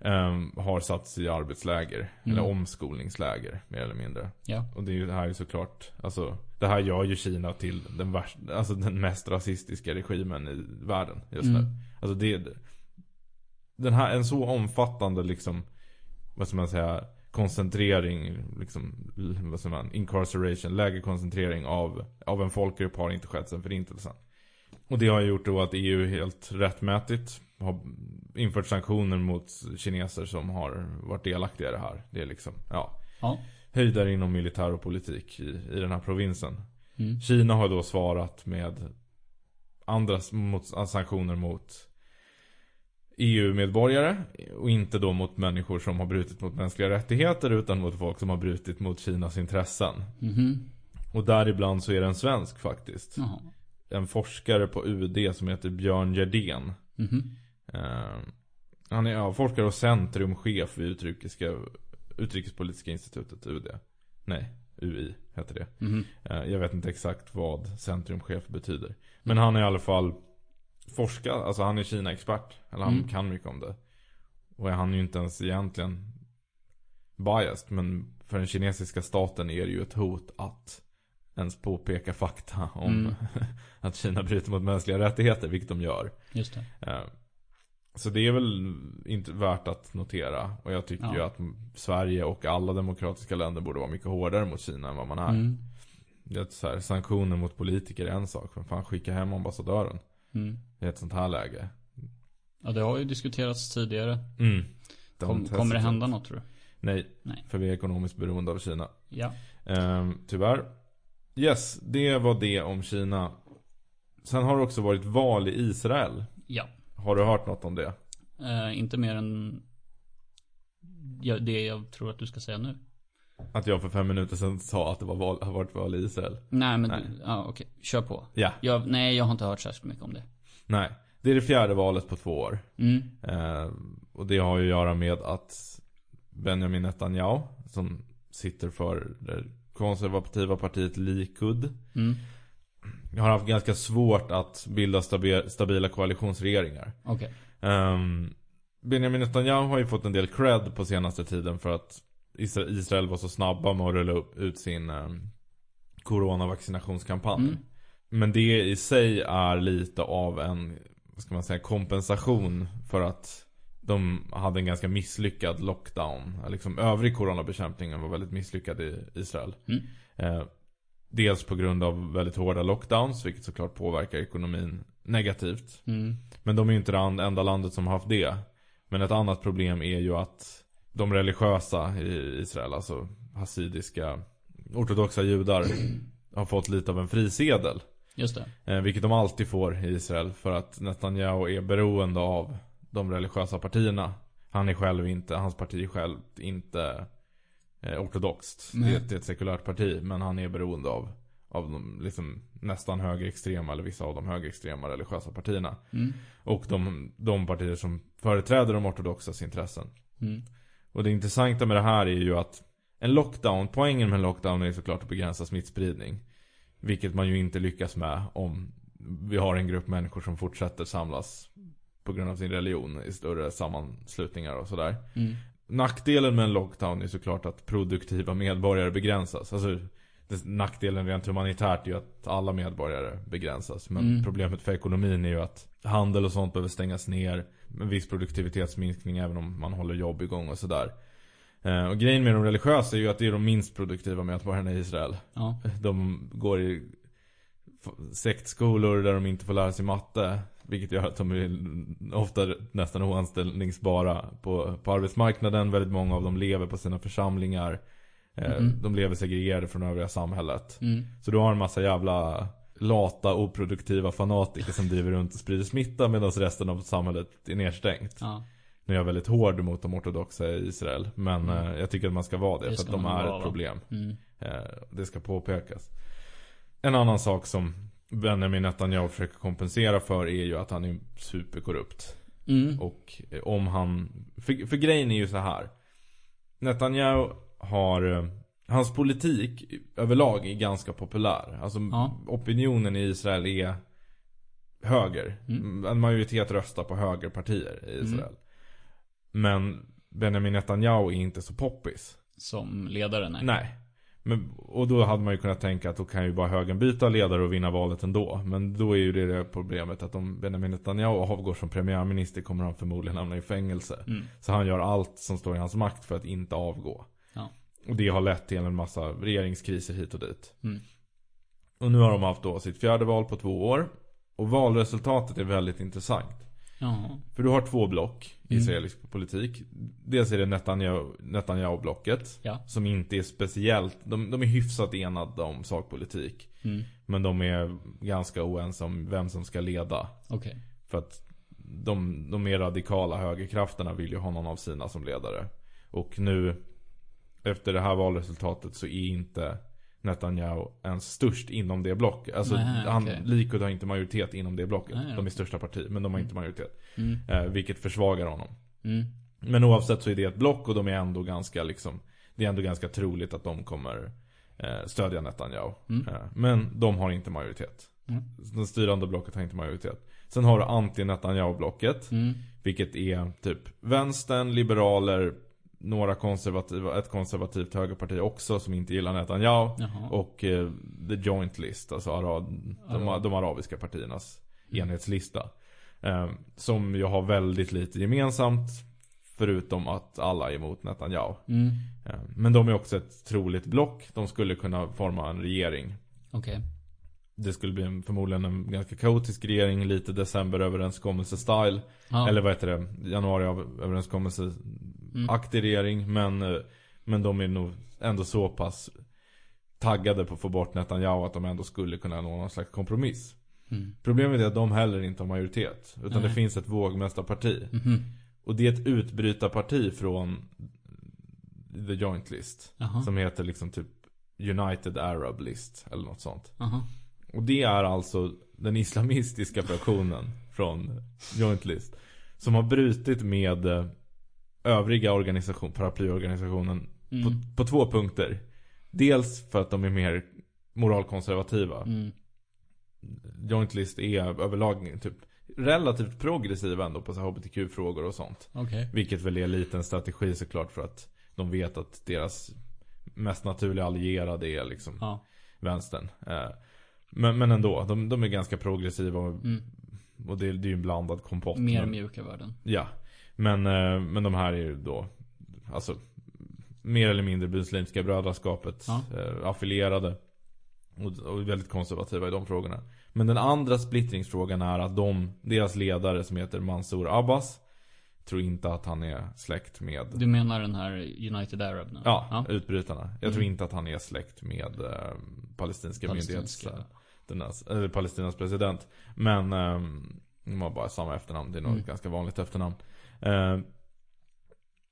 Ehm, har satts i arbetsläger.
Mm.
Eller omskolningsläger, mer eller mindre.
Ja.
Och det, är ju, det här är såklart, alltså det här gör ju Kina till den värsta, alltså den mest rasistiska regimen i världen just
Mm.
nu. Alltså det, den här, en så omfattande liksom, vad ska man säga, koncentrering, liksom, vad säger man, incarceration, lägerkoncentrering av, av en folkgrupp har inte skett sedan förintelsen. Och det har gjort då att EU helt rättmätigt har infört sanktioner mot kineser som har varit delaktiga i det här. Det är liksom, ja
Ja.
höjdare inom militär och politik i, i den här provinsen.
Mm.
Kina har då svarat med andra mot, sanktioner mot EU-medborgare. Och inte då mot människor som har brutit mot mänskliga rättigheter utan mot folk som har brutit mot Kinas intressen.
Mhm.
Och däribland så är det en svensk faktiskt.
Jaha.
En forskare på UD som heter Björn Gerdén.
Mhm.
Eh, han är forskare och centrumchef vid utrikiska, Utrikespolitiska institutet, UD. Nej, UI heter det. Eh, Jag vet inte exakt vad centrumchef betyder. Men han är i alla fall forskare, alltså han är Kina-expert. Eller han
Mm.
kan mycket om det. Och han är ju inte ens egentligen biased. Men för den kinesiska staten är det ju ett hot att ens påpeka fakta om
Mm.
att Kina bryter mot mänskliga rättigheter, vilket de gör.
Just det.
Så det är väl inte värt att notera. Och jag tycker
Ja.
ju att Sverige och alla demokratiska länder borde vara mycket hårdare mot Kina än vad man är.
Mm.
Det är så här, sanktioner mot politiker är en sak. Men fan skicka hem ambassadören
Mm.
i ett sånt här läge.
Ja, det har ju diskuterats tidigare.
Mm.
Kom, kommer det hända något tror du?
Nej,
Nej.
för vi är ekonomiskt beroende av Kina.
Ja.
Ehm, tyvärr. Yes, det var det om Kina. Sen har det också varit val i Israel.
Ja.
Har du hört något om det?
Eh, inte mer än det jag tror att du ska säga nu.
Att jag för fem minuter sedan sa att det var val, har varit val i Israel.
Nej, men
Nej.
Du, ja, okej. Kör på.
Ja,
Jag, nej, jag har inte hört särskilt mycket om det.
nej. Det är det fjärde valet på två år.
Mm.
Ehm, och det har ju att göra med att Benjamin Netanyahu, som sitter för det konservativa partiet Likud,
Mm.
Har haft ganska svårt att bilda stabi- stabila koalitionsregeringar.
Okej.
Ehm, Benjamin Netanyahu har ju fått en del cred på senaste tiden för att Isra- Israel var så snabba med att rulla ut sin um, coronavaccinationskampanj.
Mm.
Men det i sig är lite av en, vad ska man säga, kompensation för att de hade en ganska misslyckad lockdown. Liksom övrig coronabekämpningen var väldigt misslyckad i Israel.
Mm.
Eh, dels på grund av väldigt hårda lockdowns, vilket såklart påverkar ekonomin negativt.
Mm.
Men de är ju inte det enda landet som har haft det. Men ett annat problem är ju att de religiösa i Israel, alltså hasidiska ortodoxa judar, har fått lite av en frisedel.
Just det.
Eh, vilket de alltid får i Israel. För att Netanyahu är beroende av de religiösa partierna. Han är själv inte, hans parti är själv inte ortodoxt.
Nej.
Det, är ett- det är ett sekulärt parti. Men han är beroende av, av de liksom, nästan högerextrema eller vissa av de högerextrema religiösa partierna.
Mm.
Och de, de partier som företräder de ortodoxas intressen.
Mm.
Och det intressanta med det här är ju att en lockdown, poängen med en lockdown är såklart att begränsa smittspridning. Vilket man ju inte lyckas med om vi har en grupp människor som fortsätter samlas på grund av sin religion i större sammanslutningar och sådär.
Mm.
Nackdelen med en lockdown är såklart att produktiva medborgare begränsas. Alltså nackdelen rent humanitärt är ju att alla medborgare begränsas. Men
Mm.
problemet för ekonomin är ju att handel och sånt behöver stängas ner. Med viss produktivitetsminskning även om man håller jobb igång och sådär. Eh, och grejen med de religiösa är ju att det är de minst produktiva medborgarna i Israel.
Ja.
De går i sektskolor där de inte får lära sig matte. Vilket gör att de är ofta nästan oanställningsbara på, på arbetsmarknaden. Väldigt många av dem lever på sina församlingar.
Mhm.
De lever segregerade från övriga samhället.
Mm.
Så du har en massa jävla lata, oproduktiva fanatiker som driver runt och sprider smitta medan resten av samhället är nedstängt.
Ja.
Nu är jag väldigt hård mot de ortodoxa i Israel. Men
Mm.
eh, jag tycker att man ska vara det,
Det
för att de är ett problem.
Mm.
Eh, Det ska påpekas. En annan sak som Benjamin Netanyahu försöker kompensera för är ju att han är superkorrupt.
Mm.
Och eh, om han... För, för grejen är ju så här. Netanyahu har... eh, Hans politik överlag är ganska populär. Alltså
Ja.
opinionen i Israel är höger.
Mm.
En majoritet röstar på högerpartier i Israel. Men Benjamin Netanyahu är inte så poppis.
Som ledare, nej.
Nej. Men, och då hade man ju kunnat tänka att då kan ju bara högern byta ledare och vinna valet ändå. Men då är ju det, det problemet att om Benjamin Netanyahu avgår som premiärminister kommer han förmodligen hamna i fängelse.
Mm.
Så han gör allt som står i hans makt för att inte avgå.
Ja.
Och det har lett till en massa regeringskriser hit och dit.
Mm.
Och nu har de haft då sitt fjärde val på två år. Och valresultatet är väldigt intressant.
Jaha.
För du har två block i
Mm.
israelisk politik. Dels är det Netanyahu, Netanyahu-blocket.
Ja.
Som inte är speciellt, de, de är hyfsat enade om sakpolitik.
Mm.
Men de är ganska oense om vem som ska leda.
Okej.
För att de, de mer radikala högerkrafterna vill ju ha någon av sina som ledare. Och nu, efter det här valresultatet så är inte Netanyahu ens störst inom det blocket. Alltså
Nej,
han,
okej.
Likud har inte majoritet inom det blocket.
Nej,
De är största parti, men de har inte majoritet.
Mm.
Eh, vilket försvagar honom.
Mm.
Men oavsett så är det ett block och de är ändå ganska liksom Det är ändå ganska troligt att de kommer eh, stödja Netanyahu.
Mm.
Eh, men de har inte majoritet.
Mm.
Det styrande blocket har inte majoritet. Sen har du anti-Netanyahu-blocket.
Mm.
Vilket är typ vänstern, liberaler, några konservativa, ett konservativt högerparti också som inte gillar Netanyahu.
Jaha.
Och eh, The Joint List, alltså arab, de, de arabiska partiernas
Mm.
enhetslista. Eh, som ju har väldigt lite gemensamt. Förutom att alla är emot Netanyahu.
Mm.
Eh, men de är också ett troligt block. De skulle kunna forma en regering.
Okej.
Det skulle bli en, förmodligen en ganska kaotisk regering. Lite decemberöverenskommelse-style.
Ja.
Eller vad heter det? Januariöverenskommelse-aktig regering. Men, eh, men de är nog ändå så pass taggade på att få bort Netanyahu att de ändå skulle kunna nå någon slags kompromiss.
Mm.
Problemet är att de heller inte har majoritet. Utan
Nej.
det finns ett vågmästarparti.
Mhm.
Och det är ett utbrytarparti från The Joint List.
Jaha.
Som heter liksom typ United Arab List. Eller något sånt.
Aha.
Och det är alltså den islamistiska fraktionen från Joint List. Som har brutit med eh, övriga organisation, paraplyorganisationen
Mm.
på, på två punkter. Dels för att de är mer moralkonservativa.
Mm.
Joint List är överlag typ relativt progressiva ändå på så HBTQ-frågor och sånt.
Okej.
Vilket väl är en liten strategi såklart för att de vet att deras mest naturliga allierade är liksom
Ja.
vänstern. Eh, Men, men ändå, de, de är ganska progressiva och,
Mm.
och det, det är ju en blandad kompott.
Mer
men,
mjuka värden.
Ja. Men, eh, men de här är ju då, alltså mer eller mindre Muslimska brödraskapet
Ja.
eh, affilierade. Och, väldigt konservativa i de frågorna. Men den andra splittringsfrågan är att de, deras ledare som heter Mansour Abbas, tror inte att han är släkt med
Du menar den här United Arab nu?
Ja, utbrytarna. Jag tror
Mm.
inte att han är släkt med eh, palestinska myndighets...
Palestinska.
Dennas, eller Palestinas president. Men eh, de har bara samma efternamn. Det är nog
Mm.
ett ganska vanligt efternamn. Eh,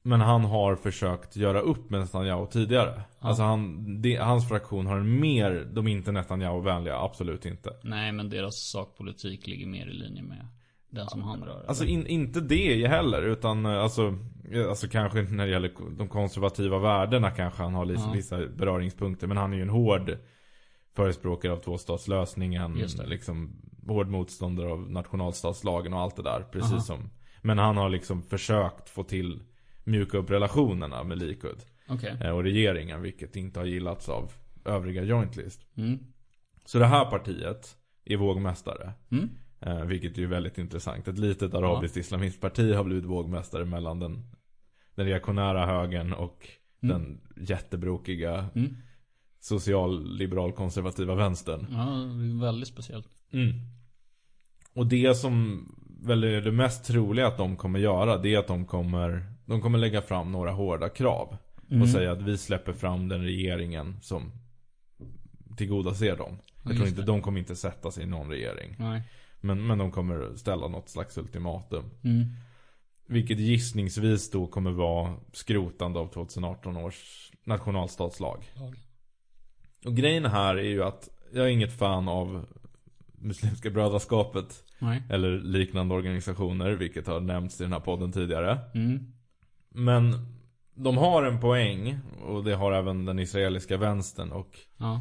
men han har försökt göra upp med Netanyahu tidigare.
Ja.
Alltså han, det, hans fraktion har mer, de är inte Netanyahu-vänliga, absolut inte.
Nej, men deras sakpolitik ligger mer i linje med den som han rör.
Alltså in, inte det heller, utan eh, alltså, eh, alltså kanske när det gäller de konservativa värdena kanske han har lite,
Ja.
vissa beröringspunkter. Men han är ju en hård förespråkare av tvåstatslösningen. Liksom hård motståndare av nationalstatslagen och allt det där. Precis
Aha.
som. Men han har liksom försökt få till mjuka upp relationerna med Likud.
Okej.
eh, Och regeringen, vilket inte har gillats av övriga joint list.
Mm.
Så det här partiet är vågmästare.
Mm.
Eh, vilket är väldigt intressant. Ett litet arabiskt islamistparti har blivit vågmästare mellan den, den reaktionära högern och
Mm.
den jättebrokiga
Mm.
socialliberal konservativa vänstern.
Ja, det är väldigt speciellt.
Mm. Och det som väl är det mest troliga att de kommer göra, det är att de kommer, de kommer lägga fram några hårda krav.
Mm.
Och säga att vi släpper fram den regeringen som tillgodoser dem. Jag tror inte, de kommer inte sätta sig i någon regering.
Nej.
Men, men de kommer ställa något slags ultimatum.
Mm.
Vilket gissningsvis då kommer vara skrotande av 2018 års nationalstatslag. Och grejen här är ju att jag är inget fan av Muslimska brödraskapet.
Nej.
Eller liknande organisationer, vilket har nämnts i den här podden tidigare.
Mm.
Men de har en poäng, och det har även den israeliska vänstern och
Ja.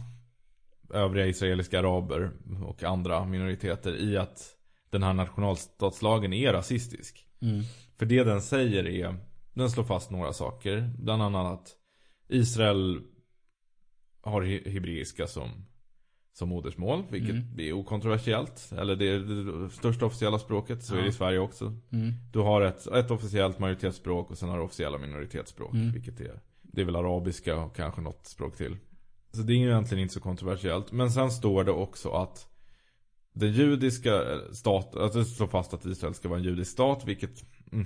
övriga israeliska araber och andra minoriteter i att den här nationalstatslagen är rasistisk.
Mm.
För det den säger är, den slår fast några saker. Bland annat att Israel har he- hebreiska som, som modersmål, vilket
Mm.
är okontroversiellt. Eller det är det största officiella språket, så är det i
Ja.
Sverige också.
Mm.
Du har ett, ett officiellt majoritetsspråk och sen har du officiella minoritetsspråk.
Mm.
Vilket är, det är väl arabiska och kanske något språk till. Så det är ju egentligen inte så kontroversiellt. Men sen står det också att den judiska eh, staten, att det slår fast att Israel ska vara en judisk stat, vilket mm,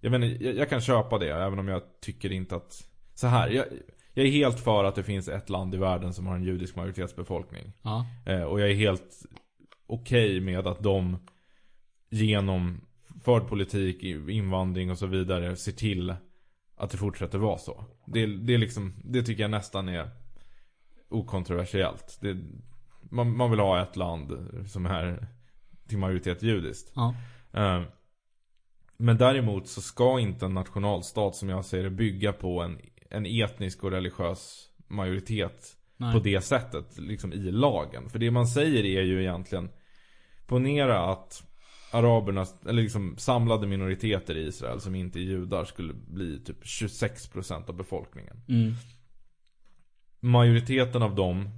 jag, menar, jag, jag kan köpa det, även om jag tycker inte att Så här, jag, jag är helt för att det finns ett land i världen som har en judisk majoritetsbefolkning
Ja.
eh, Och jag är helt okej med att de Genom förd politik, invandring och så vidare ser till Att det fortsätter vara så Det, det är liksom, det tycker jag nästan är Okontroversiellt det, man, man vill ha ett land som är till majoritet judiskt
Ja.
Eh, Men däremot så ska inte en nationalstat som jag ser det bygga på en, en etnisk och religiös majoritet
Nej.
på det sättet, liksom i lagen. För det man säger är ju egentligen Ponera att araberna, eller liksom samlade minoriteter i Israel som inte är judar skulle bli typ 26% av befolkningen.
Mm.
Majoriteten av dem,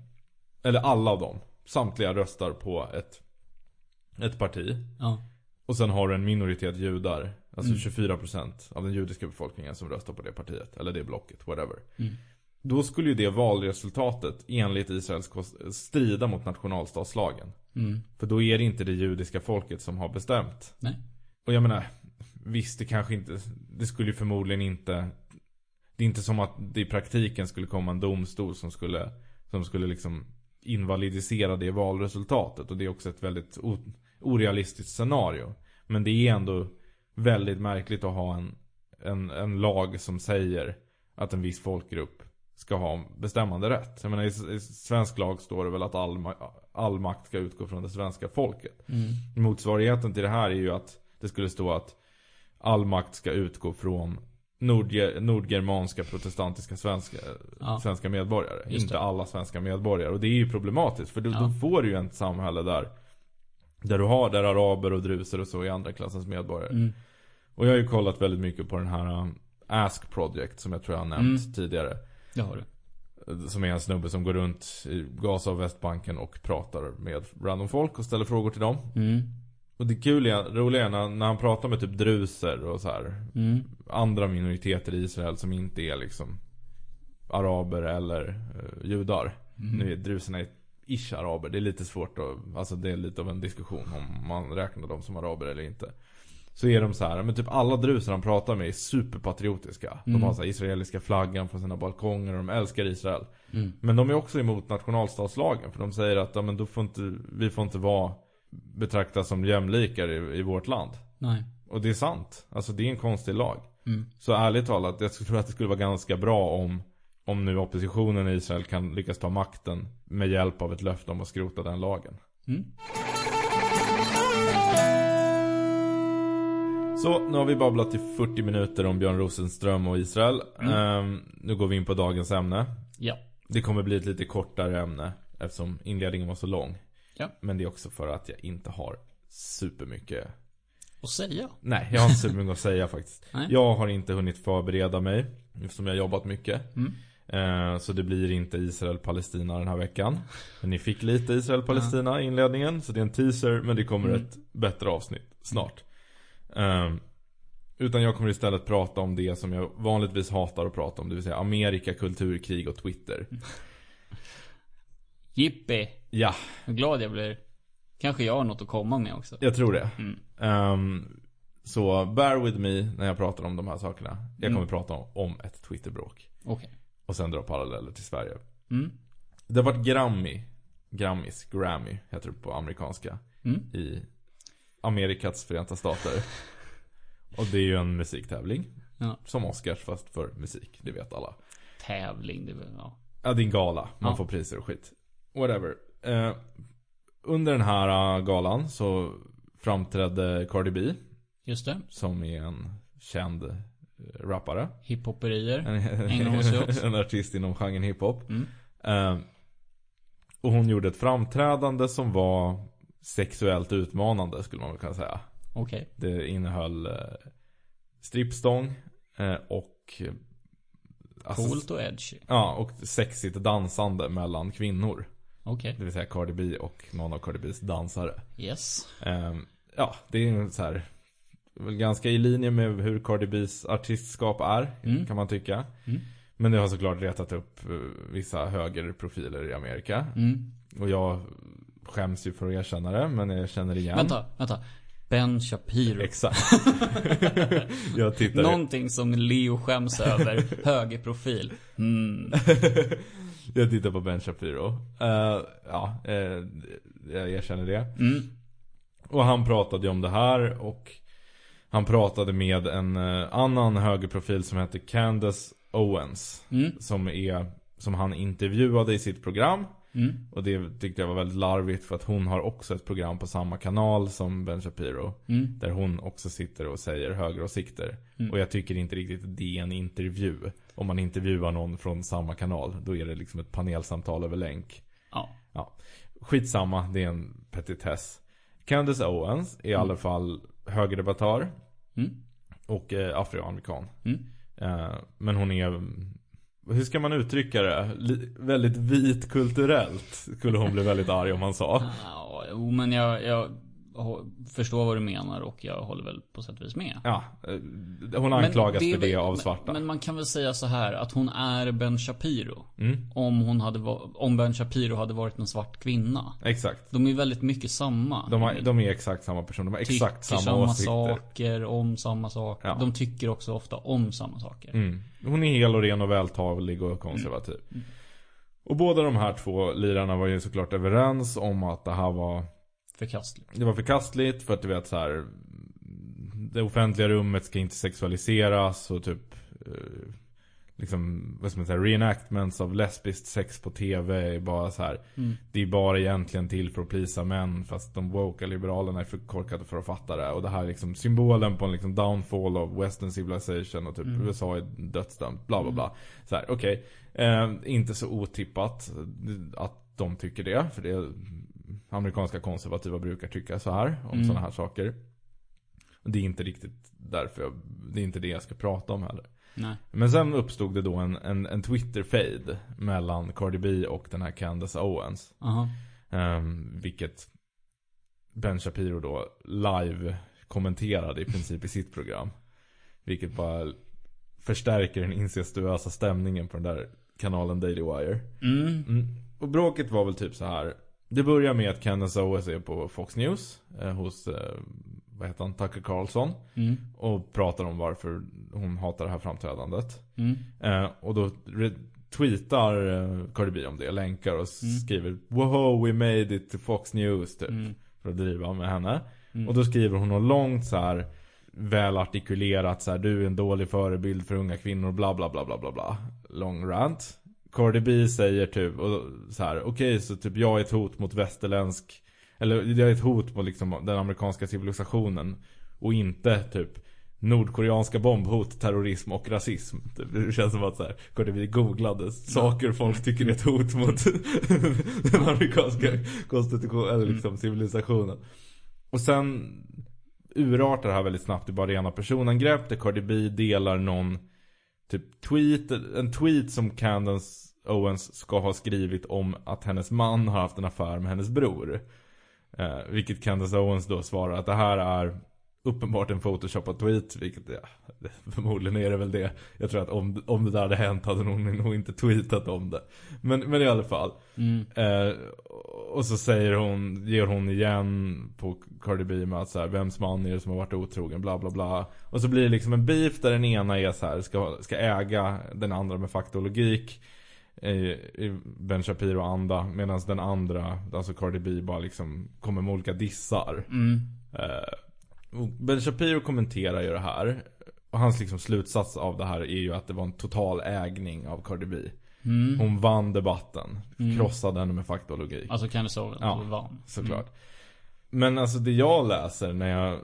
eller alla av dem, samtliga röstar på ett, ett parti.
Ja.
Och sen har du en minoritet judar. Alltså
Mm.
24% av den judiska befolkningen som röstar på det partiet. Eller det blocket, whatever.
Mm.
Då skulle ju det valresultatet enligt Israels strida mot nationalstatslagen.
Mm.
För då är det inte det judiska folket som har bestämt.
Nej.
Och jag menar, visst det kanske inte, det skulle ju förmodligen inte, det är inte som att det i praktiken skulle komma en domstol som skulle, som skulle liksom invalidisera det valresultatet. Och det är också ett väldigt o- orealistiskt scenario. Men det är ändå väldigt märkligt att ha en, en, en lag som säger att en viss folkgrupp ska ha bestämmande rätt. Jag menar i, i svensk lag står det väl att all, all makt ska utgå från det svenska folket.
Mm.
Motsvarigheten till det här är ju att det skulle stå att all makt ska utgå från nordge, nordgermanska protestantiska svenska,
Ja.
svenska medborgare. Inte alla svenska medborgare. Och det är ju problematiskt. För då,
Ja.
då får du ju ett samhälle där där du har där araber och druser och så är andra klassens medborgare.
Mm.
Och jag har ju kollat väldigt mycket på den här um, Ask Project som jag tror jag har nämnt
Mm.
tidigare.
Det har du.
Som är en snubbe som går runt i Gaza och Västbanken och pratar med random folk och ställer frågor till dem.
Mm.
Och det kul är, roliga är när, när han pratar med typ druser och så här
Mm.
Andra minoriteter i Israel som inte är liksom Araber eller eh, judar.
Mm.
Nu är druserna ish araber. Det är lite svårt att, alltså det är lite av en diskussion om man räknar dem som araber eller inte. Så är de så här, men typ alla druser han pratar med är superpatriotiska. De
Mm.
har så här israeliska flaggan från sina balkonger och de älskar Israel.
Mm.
Men de är också emot nationalstatslagen. För de säger att ja, men då får inte, vi får inte vara betraktas som jämlikar i, i vårt land.
Nej.
Och det är sant. Alltså det är en konstig lag.
Mm.
Så ärligt talat, jag tror att det skulle vara ganska bra om om nu oppositionen i Israel kan lyckas ta makten med hjälp av ett löfte om att skrota den lagen.
Mm.
Så, nu har vi babblat i 40 minuter om Björn Rosenström och Israel.
Mm.
Ehm, nu går vi in på dagens ämne.
Ja.
Det kommer bli ett lite kortare ämne eftersom inledningen var så lång.
Ja.
Men det är också för att jag inte har supermycket
Och säga.
Nej, jag har inte supermycket att säga faktiskt.
Nej.
Jag har inte hunnit förbereda mig eftersom jag har jobbat mycket.
Mm.
Eh, Så det blir inte Israel-Palestina den här veckan. Men ni fick lite Israel-Palestina i inledningen. Så det är en teaser men det kommer
Mm.
ett bättre avsnitt snart. Eh, Utan jag kommer istället prata om det som jag vanligtvis hatar att prata om. Det vill säga Amerika, kulturkrig och Twitter.
Jippi.
Ja,
Hur glad jag blir. Kanske jag har något att komma med också.
jag tror det.
Mm.
Ehm, så bear with me när jag pratar om de här sakerna. Jag
Mm.
kommer prata om, om ett Twitterbråk.
Okej.
Och sen dra paralleller till Sverige.
Mm.
Det har varit Grammy. Grammis, Grammy heter det på amerikanska.
Mm.
I Amerikats förenta stater. Och det är ju en musiktävling.
Ja.
Som Oscars fast för musik, det vet alla.
Tävling, det väl, ja.
Ja, det är en gala. Man
Ja.
får priser och skit. Whatever. Eh, under den här eh, galan så framträdde Cardi B.
Just det.
Som är en känd eh, rappare.
Hiphoperier.
En,
Ägnar hon sig åt.
en artist inom genren hiphop.
Mm.
Eh, och hon gjorde ett framträdande som var sexuellt utmanande skulle man väl kunna säga.
Okej.
Det innehöll eh, strippstång eh, och alltså-
Coolt och edgy.
Ja, och sexigt dansande mellan kvinnor.
Okej.
Det vill säga Cardi B och någon av Cardi B's dansare.
Yes.
Ehm, ja, det är ju så här väl ganska i linje med hur Cardi B's artistskap är,
Mm.
kan man tycka.
Mm.
Men det har såklart retat upp eh, vissa högerprofiler i Amerika.
Mm.
Och jag skäms ju för att erkänna det, men jag känner igen.
Vänta, vänta. Ben Shapiro.
Exakt. jag tittar
Någonting som Leo skäms över. Högerprofil. Mm.
jag tittar på Ben Shapiro. Eh, ja, eh, jag erkänner det.
Mm.
Och han pratade ju om det här och han pratade med en eh, annan högerprofil som heter Candace Owens.
Mm.
Som är, som han intervjuade i sitt program.
Mm.
Och det tyckte jag var väldigt larvigt för att hon har också ett program på samma kanal som Ben Shapiro.
Mm.
Där hon också sitter och säger högeråsikter.
Mm.
Och jag tycker inte riktigt det är en intervju. Om man intervjuar någon från samma kanal. Då är det liksom ett panelsamtal över länk.
Ja.
Skitsamma, det är en petitess. Candace Owens är i alla fall högerdebattör.
Mm.
Och eh, afroamerikan.
Mm.
Eh, men hon är, hur ska man uttrycka det? Li- väldigt vit kulturellt. Skulle hon bli väldigt arg om man sa.
Ja, jo men jag, jag förstår vad du menar och jag håller väl på sätt och vis med.
Ja, eh, hon anklagas
är
för det av svarta.
Men man kan väl säga så här att hon är Ben Shapiro.
Mm,
Om hon hade om Ben Shapiro hade varit en svart kvinna.
exakt.
De är väldigt mycket samma.
De, har, de är exakt samma person. De har exakt
tycker
samma, åsikter.
saker, om samma saker.
Ja.
De tycker också ofta om samma saker.
Mm. Hon är hel och ren och vältalig och konservativ.
Mm.
Och båda de här två lirarna var ju såklart överens om att det här var
Förkastligt.
Det var förkastligt för att du vet så här. Det offentliga rummet ska inte sexualiseras och typ eh, Liksom, vad ska man säga, reenactments av lesbiskt sex på tv är bara så här.
Mm.
Det är bara egentligen till för att plisa män fast de woke liberalerna är för korkade för att fatta det. Och det här är liksom symbolen på en liksom downfall of western civilization och typ
Mm.
USA är dödsdömt, bla bla bla. Så här, okej. Eh, inte så otippat att de tycker det. För det amerikanska konservativa brukar tycka så här om
Mm.
sådana här saker. Och det är inte riktigt därför jag, det är inte det jag ska prata om heller.
Nej.
Men sen uppstod det då en, en, en Twitter-fade mellan Cardi B och den här Candace Owens.
Aha.
Um, vilket Ben Shapiro då live kommenterade i princip i sitt program. Vilket bara förstärker den incestuösa stämningen på den där kanalen Daily Wire.
Mm.
Mm. Och bråket var väl typ så här. Det börjar med att Candace Owens är på Fox News eh, hos, eh, vad heter han, Tucker Carlson.
Mm.
Och pratar om varför hon hatar det här framträdandet.
Mm.
Eh, och då tweetar eh, Cardi B om det, länkar och skriver Wow, we made it to Fox News typ.
Mm.
För att driva med henne.
Mm.
Och då skriver hon något långt så här väl artikulerat så här, du är en dålig förebild för unga kvinnor, bla bla bla bla bla bla. Lång rant. Cardi B säger typ, och så här, okej så typ jag är ett hot mot västerländsk, eller jag är ett hot mot liksom den amerikanska civilisationen. Och inte typ Nordkoreanska bombhot, terrorism och rasism. Typ, Det känns som att så här, Cardi B googlade saker folk tycker är ett hot mot den amerikanska konstitutionen, eller liksom civilisationen. Och sen urartar det här väldigt snabbt i bara rena personangrepp där Cardi B delar någon typ tweet, en tweet som Candace Owens ska ha skrivit om att hennes man har haft en affär med hennes bror. Eh, vilket Candace Owens då svarar att det här är uppenbart en photoshopad tweet, vilket ja, förmodligen är det väl det. Jag tror att om, om det där hade hänt hade hon nog inte tweetat om det. Men, men i alla fall.
Mm.
Eh, och så säger hon, ger hon igen på Cardi B med att så här, vems man är det som har varit otrogen, bla bla bla. Och så blir det liksom en beef där den ena är så här, ska, ska äga den andra med fakta och logik. I, Ben Shapiro anda. Medan den andra, alltså Cardi B, bara liksom kommer med olika dissar.
Mm.
Eh, ben Shapiro kommenterar ju det här. Och hans liksom slutsats av det här är ju att det var en total ägning av Cardi B.
Mm.
Hon vann debatten.
Mm.
Krossade henne med fakta och logik.
Alltså Candice Owens
Ja,
vann.
Såklart. Men alltså det jag läser när jag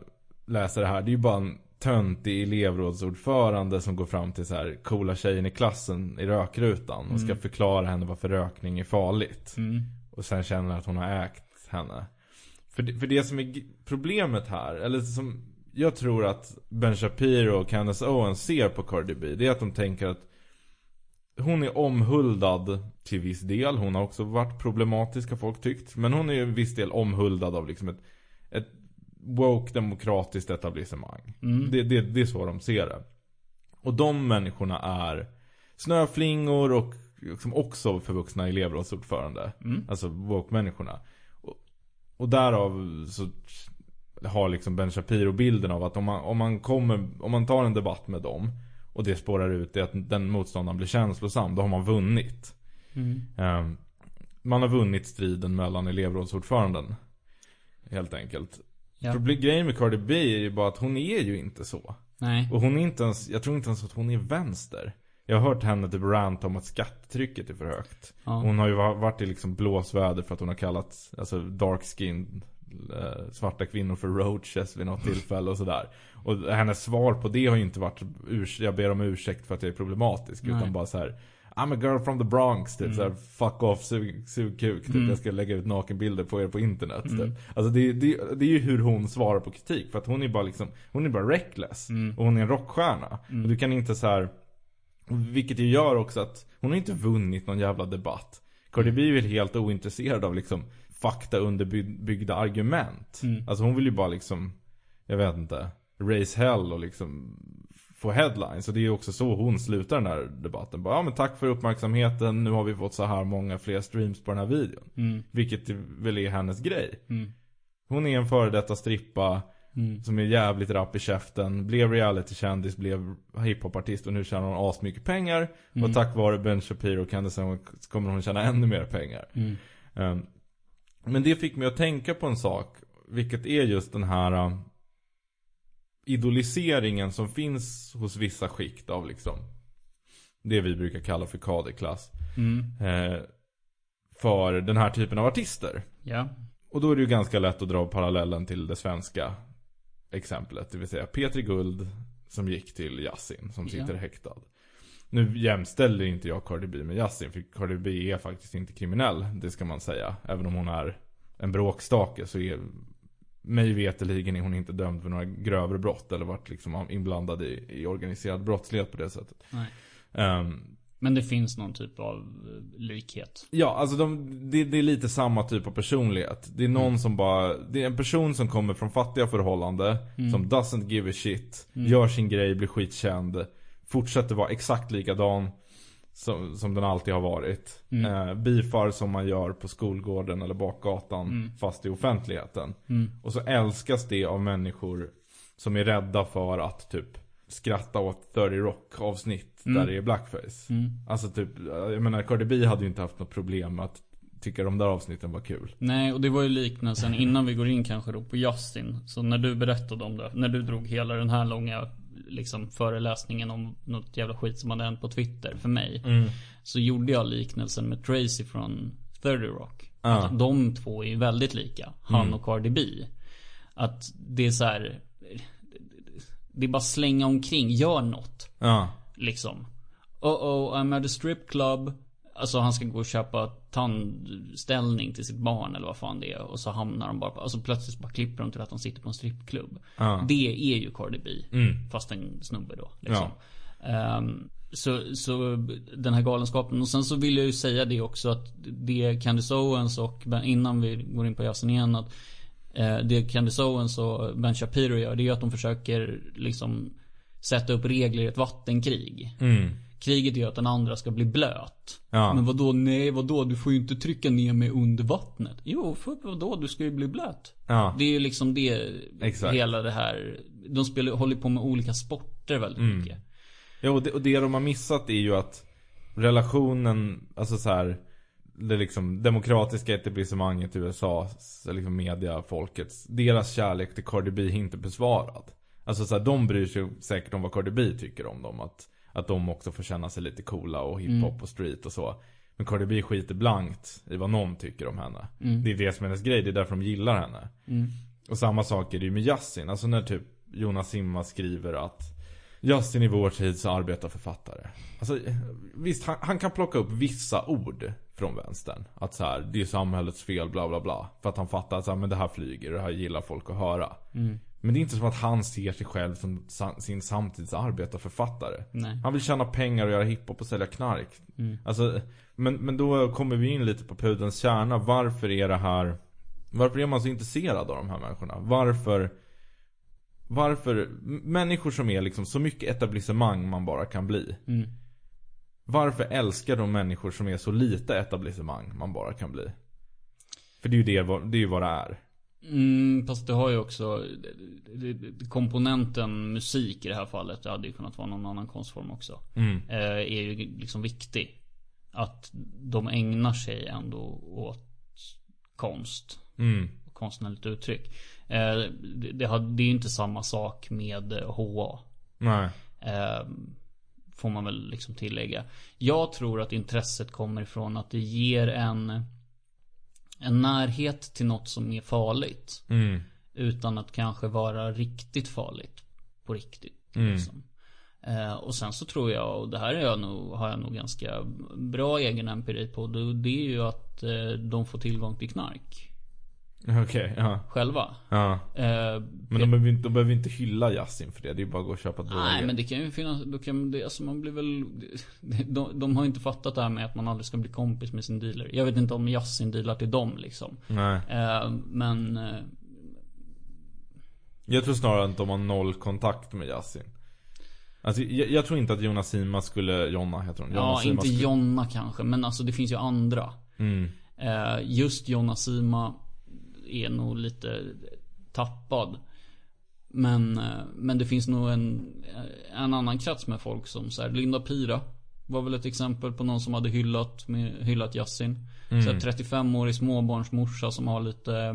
läser det här, det är ju bara en töntig elevrådsordförande som går fram till så här coola tjejen i klassen i rökrutan och ska
Mm.
förklara henne varför rökning är farligt.
Mm.
Och sen känner att hon har ägt henne. För det, för det som är problemet här, eller som jag tror att Ben Shapiro och Candace Owens ser på Cardi B, det är att de tänker att hon är omhuldad till viss del. Hon har också varit problematisk har folk tyckt. Men hon är ju viss del omhuldad av liksom ett, ett woke demokratiskt etablissemang.
Mm.
Det, det, det är så de ser det. Och de människorna är snöflingor och liksom också förvuxna elevrådsordförande.
Mm.
Alltså woke-människorna. Och, och därav så har liksom Ben Shapiro bilden av att om man, om man kommer, om man tar en debatt med dem och det spårar ut i att den motståndaren blir känslosam, då har man vunnit.
Mm.
Ehm, man har vunnit striden mellan elevrådsordföranden. Helt enkelt.
Ja.
Problem, grejen med Cardi B är ju bara att hon är ju inte så.
Nej.
Och hon är inte ens, jag tror inte ens att hon är vänster. Jag har hört henne typ ranta om att skattetrycket är för högt.
Ja.
Hon har ju va- varit i liksom blåsväder för att hon har kallat, alltså dark skin eh, svarta kvinnor för roaches vid något tillfälle och sådär. Och hennes svar på det har ju inte varit, urs- jag ber om ursäkt för att jag är problematisk.
Nej.
Utan bara så här. I'm a girl from the Bronx, typ
Mm.
såhär, fuck off, sug, sug kuk, typ.
Mm.
Jag ska lägga ut nakenbilder på er på internet,
Mm.
typ. Alltså det, det, det är ju hur hon svarar på kritik, för att hon är bara liksom, hon är bara reckless.
Mm.
Och hon är en rockstjärna.
Mm.
Och du kan inte så här. Vilket ju gör också att hon har inte vunnit någon jävla debatt. Cardi B är väl helt ointresserad av liksom fakta underbyggda argument.
Mm.
Alltså hon vill ju bara liksom, jag vet inte, raise hell och liksom få headlines. Och det är ju också så hon slutar den här debatten. Bara, ja men tack för uppmärksamheten, nu har vi fått så här många fler streams på den här videon.
Mm.
Vilket väl är hennes grej.
Mm.
Hon är en före detta strippa
Mm.
som är jävligt rapp i käften. Blev realitykändis, blev hiphopartist och nu tjänar hon asmycket pengar.
Mm.
Och tack vare Ben Shapiro och Candace Owens kommer hon tjäna ännu mer pengar.
Mm.
Um, men det fick mig att tänka på en sak. Vilket är just den här idoliseringen som finns hos vissa skikt av liksom det vi brukar kalla för kaderklass.
Mm.
Eh, för den här typen av artister.
Ja.
Och då är det ju ganska lätt att dra parallellen till det svenska exemplet. Det vill säga Petri Guld som gick till Yasin som sitter
Ja.
häktad. Nu jämställer inte jag Cardi B med Yasin. För Cardi B är faktiskt inte kriminell. Det ska man säga. Även om hon är en bråkstake så är mig veterligen är hon inte dömd för några grövre brott. Eller varit liksom inblandad i, i organiserad brottslighet på det sättet. Ehm,
Men det finns någon typ av eh, likhet.
Ja, alltså de, det, det är lite samma typ av personlighet. Det är någon som bara, det är en person som kommer från fattiga förhållanden, som doesn't give a shit, gör sin grej, blir skitkänd, fortsätter vara exakt likadan som, som den alltid har varit. Eh, bifar som man gör på skolgården eller bakgatan, fast i offentligheten. Och så älskas det av människor som är rädda för att typ skratta åt 30 Rock avsnitt där det är blackface. Alltså typ, jag menar Cardi B hade ju inte haft något problem med att tycka de där avsnitten var kul.
Nej, och det var ju liknelsen innan vi går in kanske då på Justin. Så när du berättade om det, när du drog hela den här långa liksom föreläsningen om något jävla skit som hade hänt på Twitter för mig. Så gjorde jag liknelsen med Tracy från 30 Rock.
Ja.
Att de två är ju väldigt lika. Han och Cardi B. Att det är så här. Det är bara slänga omkring, gör något.
Ja.
Liksom. Oh oh, I'm at a strip club. Alltså han ska gå och köpa tandställning till sitt barn eller vad fan det är. Och så hamnar de bara på, alltså plötsligt bara klipper de till att de sitter på en strippklubb.
Ja.
Det är ju Cardi B.
Mm.
Fast en snubbe då. Liksom. Ehm, så, så den här galenskapen. Och sen så vill jag ju säga det också att det Candice Owens och innan vi går in på jazzen igen. Att eh, det Candice Owens och Ben Shapiro gör. Det är att de försöker liksom sätta upp regler i ett vattenkrig.
Mm.
Kriget är ju att den andra ska bli blöt.
Ja.
Men vadå, nej vadå, du får ju inte trycka ner mig under vattnet. Jo, för vadå, du ska ju bli blöt.
Ja.
Det är ju liksom det,
Exakt.
hela det här. De spelar, håller på med olika sporter väldigt
Mm.
mycket.
Ja, och det, och det de har missat är ju att relationen, alltså så här det liksom demokratiska etablissemanget i USA, liksom media, folkets, deras kärlek till Cardi B är inte besvarad. Alltså så här, de bryr sig säkert om vad Cardi B tycker om dem. Att, att de också får känna sig lite coola och hiphop och street och så. Men Cardi B skiter blankt i vad någon tycker om henne. Det är det som är hennes grej, det är därför de gillar henne. Och samma sak är det ju med Yasin. Alltså när typ Jonas Simma skriver att Justin i vår tid så arbetar författare. Alltså visst, han, han kan plocka upp vissa ord från vänstern. Att så här, det är samhällets fel, bla bla bla. För att han fattar att så här, men det här flyger, det här gillar folk att höra. Men det är inte som att han ser sig själv som sin samtids arbetarförfattare.
Nej.
Han vill tjäna pengar och göra hiphop och sälja knark. Alltså, men, men då kommer vi in lite på pudelns kärna. Varför är det här Varför är man så intresserad av de här människorna? Varför Varför Människor som är liksom så mycket etablissemang man bara kan bli.
Mm.
Varför älskar de människor som är så lite etablissemang man bara kan bli? För det är ju det, det, är ju vad det är.
Mm, fast det har ju också Komponenten musik i det här fallet, det hade ju kunnat vara någon annan konstform också.
Mm.
eh, Är ju liksom viktig. Att de ägnar sig ändå åt konst.
Mm.
och Konstnärligt uttryck. Eh, Det, är ju inte samma sak med HA.
Nej.
Eh, får man väl liksom tillägga. Jag tror att intresset kommer ifrån att det ger en en närhet till något som är farligt.
Mm.
Utan att kanske vara riktigt farligt. På riktigt.
Mm.
Liksom. Eh, och sen så tror jag, och det här är jag nog, har jag nog ganska bra egen empiri på. Det, det är ju att eh, de får tillgång till knark.
Okej, ja.
själva.
ja.
Eh,
Men de behöver, inte- de behöver inte hylla Yasin för det. Det är bara att gå och köpa droger.
Nej men det kan ju finnas, då kan det, alltså man blir väl de, de har ju inte fattat det här med att man aldrig ska bli kompis med sin dealer. Jag vet inte om Yasin dealar till dem liksom.
Nej.
Eh, men eh,
Jag tror snarare att de har noll kontakt med Yasin. Alltså, jag, jag tror inte att Jonas Sima skulle, Jonna heter hon. Jonna
Ja,
Sima
inte
skulle,
Jonna kanske, men alltså det finns ju andra.
Mm.
Eh, just Jonna Sima är nog lite tappad. Men, eh, men det finns nog en, en annan krets med folk som så här, Linda Pira var väl ett exempel på någon som hade hyllat, med, hyllat Yasin.
Mm.
Så här 35-årig småbarnsmorsa som har lite eh,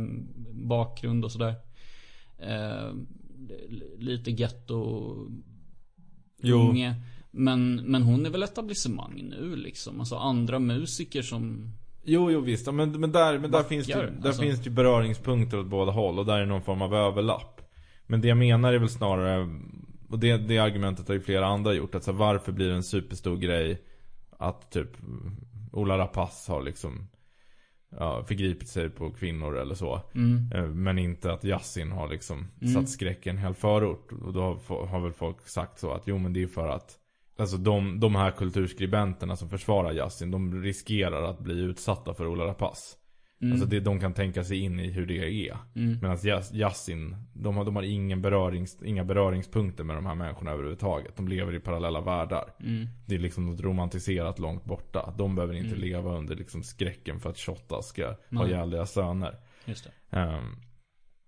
bakgrund och sådär. Eh, lite getto unge. Men, men hon är väl etablissemang nu liksom. Alltså andra musiker som
Jo, jo visst. Ja, Men, men där, men där, finns, det, där
alltså.
finns det ju beröringspunkter åt båda håll. Och där är någon form av överlapp. Men det jag menar är väl snarare, och det, det argumentet har ju flera andra gjort. Att så här, varför blir det en superstor grej att typ Ola Rapace har liksom ja, förgripit sig på kvinnor eller så.
mm,
Eh, Men inte att Yasin har liksom
Mm.
satt skräcken i en hel förort. Och då har, har väl folk sagt så att jo men det är för att Alltså de, de här kulturskribenterna som försvarar Yasin, de riskerar att bli utsatta för Ola Rapace.
mm,
Alltså det, de kan tänka sig in i hur det är.
mm,
Medan Yas- Yasin, de har, de har ingen berörings, inga beröringspunkter med de här människorna överhuvudtaget. De lever i parallella världar.
mm,
Det är liksom något romantiserat långt borta. De behöver inte
Mm.
leva under liksom skräcken för att Shotta ska ha ihjäl deras söner.
just.
Ehm,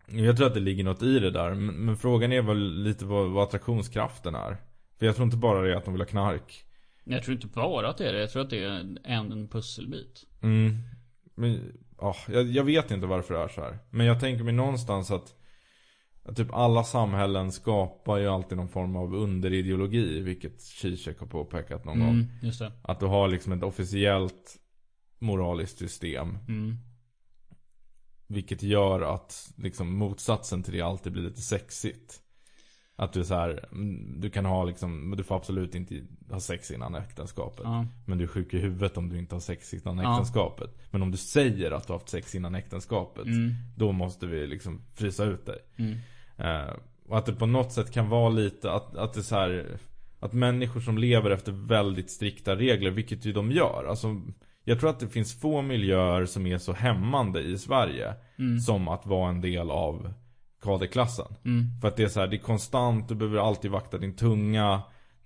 jag tror att det ligger något i det där. Men, men frågan är väl lite vad, vad attraktionskraften är. För jag tror inte bara det är att de vill ha knark.
Jag tror inte bara att det är det. Jag tror att det är en, en pusselbit.
Mm. Men, ja, jag, jag vet inte varför det är så här. Men jag tänker mig någonstans att, att typ alla samhällen skapar ju alltid någon form av underideologi. Vilket Zizek har påpekat någon gång.
Mm, just det.
Att du har liksom ett officiellt moraliskt system.
Mm,
Vilket gör att liksom motsatsen till det alltid blir lite sexigt. Att du så här, mm, du kan ha liksom, du får absolut inte ha sex innan äktenskapet.
ja,
Men du är sjuk i huvudet om du inte har sex innan
Ja.
äktenskapet. Men om du säger att du har haft sex innan äktenskapet.
mm,
Då måste vi liksom frysa ut dig.
mm,
Eh, och att det på något sätt kan vara lite att, att det är så här Att människor som lever efter väldigt strikta regler, vilket ju de gör. Alltså, jag tror att det finns få miljöer som är så hämmande i Sverige.
mm,
Som att vara en del av KD-klassen.
mm,
För att det är så här, det är konstant, du behöver alltid vakta din tunga.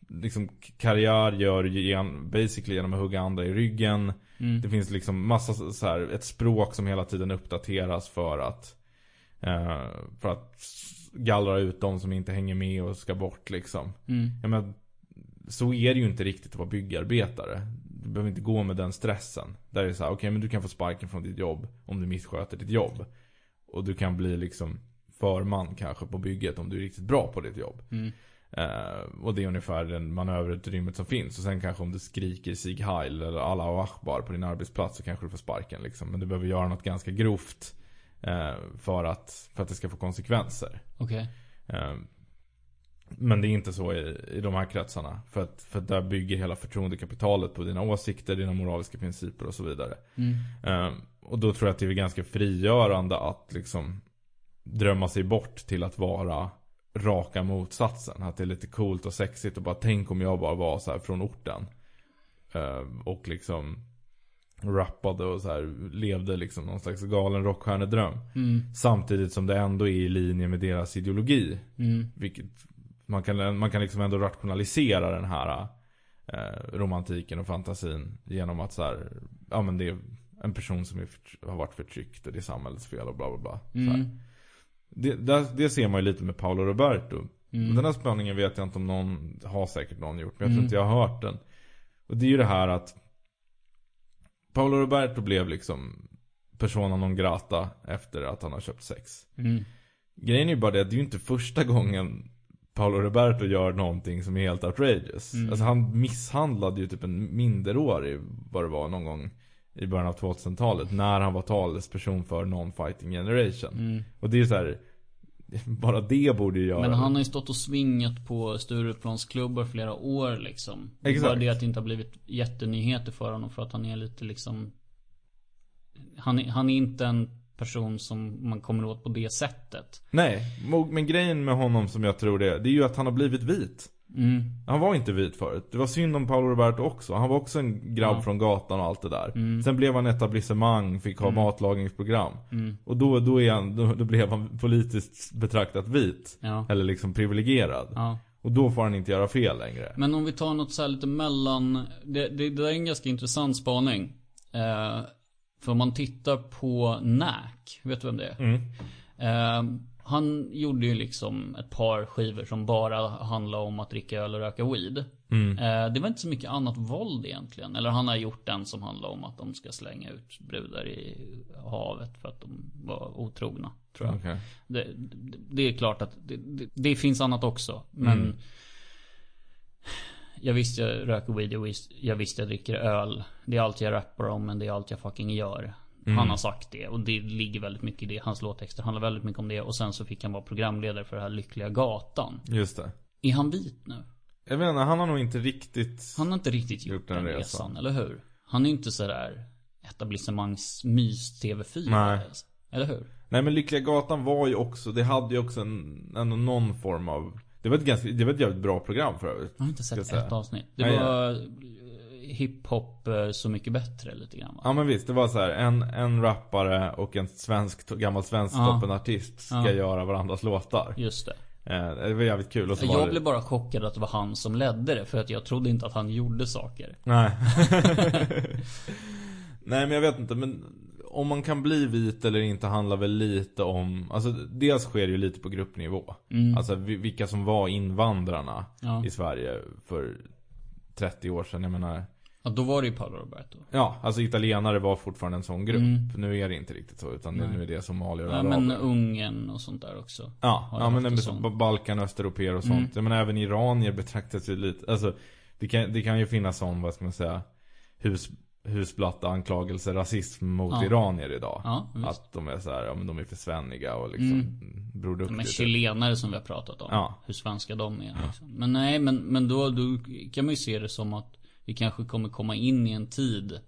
Liksom karriär gör gen, basically genom att hugga andra i ryggen.
mm,
Det finns liksom massa så här, ett språk som hela tiden uppdateras för att eh, För att gallra ut de som inte hänger med och ska bort liksom.
mm,
Jag menar, så är det ju inte riktigt att vara byggarbetare. Du behöver inte gå med den stressen. Där är det så här, okej men du kan få sparken från ditt jobb om du missköter ditt jobb. Och du kan bli liksom förman kanske på bygget om du är riktigt bra på ditt jobb.
mm,
Eh, och det är ungefär den manöverutrymmet som finns. Och sen kanske om du skriker Sieg Heil eller Allah och Akbar på din arbetsplats så kanske du får sparken liksom. Men du behöver göra något ganska grovt eh, för, att, för att det ska få konsekvenser.
okej.
Eh, men det är inte så i, i de här kretsarna. För att, för att där bygger hela förtroendekapitalet på dina åsikter, dina moraliska principer och så vidare.
Mm,
och då tror jag att det är ganska frigörande att liksom drömma sig bort till att vara raka motsatsen. Att det är lite coolt och sexigt och bara tänk om jag bara var så från orten. Eh, och liksom rappade och så här levde liksom någon slags galen rockstjärnedröm.
mm,
Samtidigt som det ändå är i linje med deras ideologi.
mm,
Vilket man kan, man kan liksom ändå rationalisera den här eh, romantiken och fantasin genom att så här, ja men det är en person som är, har varit förtryckt och det är samhällets fel och bla bla bla.
Mm,
Det, där, det ser man ju lite med Paolo Roberto.
mm,
Den här spaningen vet jag inte om någon, har säkert någon gjort, men jag tror
Mm.
inte jag har hört den. Och det är ju det här att Paolo Roberto blev liksom persona non grata efter att han har köpt sex.
mm,
Grejen är ju bara det att det är ju inte första gången Paolo Roberto gör någonting som är helt outrageous.
Mm.
Alltså han misshandlade ju typ en minderårig, vad det var, någon gång i början av 2000-talet. När han var talesperson för Non-Fighting Generation.
mm.
Och det är så här. Bara det borde ju göra
Men han har ju stått och svingat på Stureplansklubbar flera år liksom. Är
Exakt.
Bara det att det inte har blivit jättenyheter för honom för att han är lite liksom Han är, han är inte en person som man kommer åt på det sättet.
Nej, men grejen med honom som jag tror det, det är ju att han har blivit vit.
Mm.
Han var inte vit förut. Det var synd om Paolo Roberto också. Han var också en grabb
Ja.
från gatan och allt det där.
Mm.
Sen blev han etablissemang, fick ha matlagningsprogram.
Mm.
Och då, då, är han, då, då blev han politiskt betraktat vit.
Ja.
Eller liksom privilegierad.
Ja.
Och då får han inte göra fel längre.
Men om vi tar något så här lite mellan. Det, det, det där är en ganska intressant spaning. Eh, för om man tittar på Nack. Vet du vem det är?
Mm.
Eh, han gjorde ju liksom ett par skivor som bara handlade om att dricka öl och röka weed.
Mm.
Eh, det var inte så mycket annat våld egentligen. Eller han har gjort den som handlar om att de ska slänga ut brudar i havet för att de var otrogna. Tror jag.
Okej.
Det, det, det är klart att det, det, det finns annat också. Men
Mm.
jag visste jag röker weed, jag visste, jag visste jag dricker öl. Det är allt jag rappar om men det är allt jag fucking gör.
Mm.
Han har sagt det och det ligger väldigt mycket i det. Hans låttexter handlar väldigt mycket om det. Och sen så fick han vara programledare för den här Lyckliga Gatan.
Just det.
Är han vit nu?
Jag vet inte, han har nog inte riktigt...
Han har inte riktigt gjort,
Gjort
den
den
resan,
resan.
eller hur? Han är inte sådär etablissemangs mys TV4.
Nej.
Eller hur?
Nej men Lyckliga Gatan var ju också, det hade ju också en, ändå någon form av... Det var ett ganska, det var ett jävligt bra program för övrigt.
Jag har inte sett ett avsnitt. Det
Nej,
var eh, hiphop eh, Så Mycket Bättre lite grann va?
Ja men visst, det var så här, en, en rappare och en svensk, gammal svensk
Ja.
toppenartist ska
Ja.
göra varandras låtar.
Just det.
Eh, det var jävligt kul. Och så
Jag
det...
blev bara chockad att det var han som ledde det. För att jag trodde inte att han gjorde saker.
Nej. Nej men jag vet inte, men om man kan bli vit eller inte handlar väl lite om, alltså dels sker det ju lite på gruppnivå.
Mm.
Alltså vi- vilka som var invandrarna
Ja.
i Sverige för 30 år sedan, jag menar.
Ja, då var det ju Paolo Roberto.
Ja, alltså italienare var fortfarande en sån grupp.
Mm.
Nu är det inte riktigt så, utan
Nej.
nu är det somalier och
Ja,
araber.
men Ungern och sånt där också.
Ja, ja men
en
Balkan, östeuropeer och sånt.
Mm.
Menar även iranier betraktas ju lite, alltså det kan, det kan ju finnas sån, vad ska man säga, hus, husblatta anklagelser, rasism mot
Ja.
iranier idag.
Ja.
Att de är så här, ja men de är för svenniga och liksom
Mm.
Bror
De är chilenare som vi har pratat om.
Ja.
Hur svenska de är. Liksom. Men nej, men, men då, då kan man ju se det som att vi kanske kommer komma in i en tid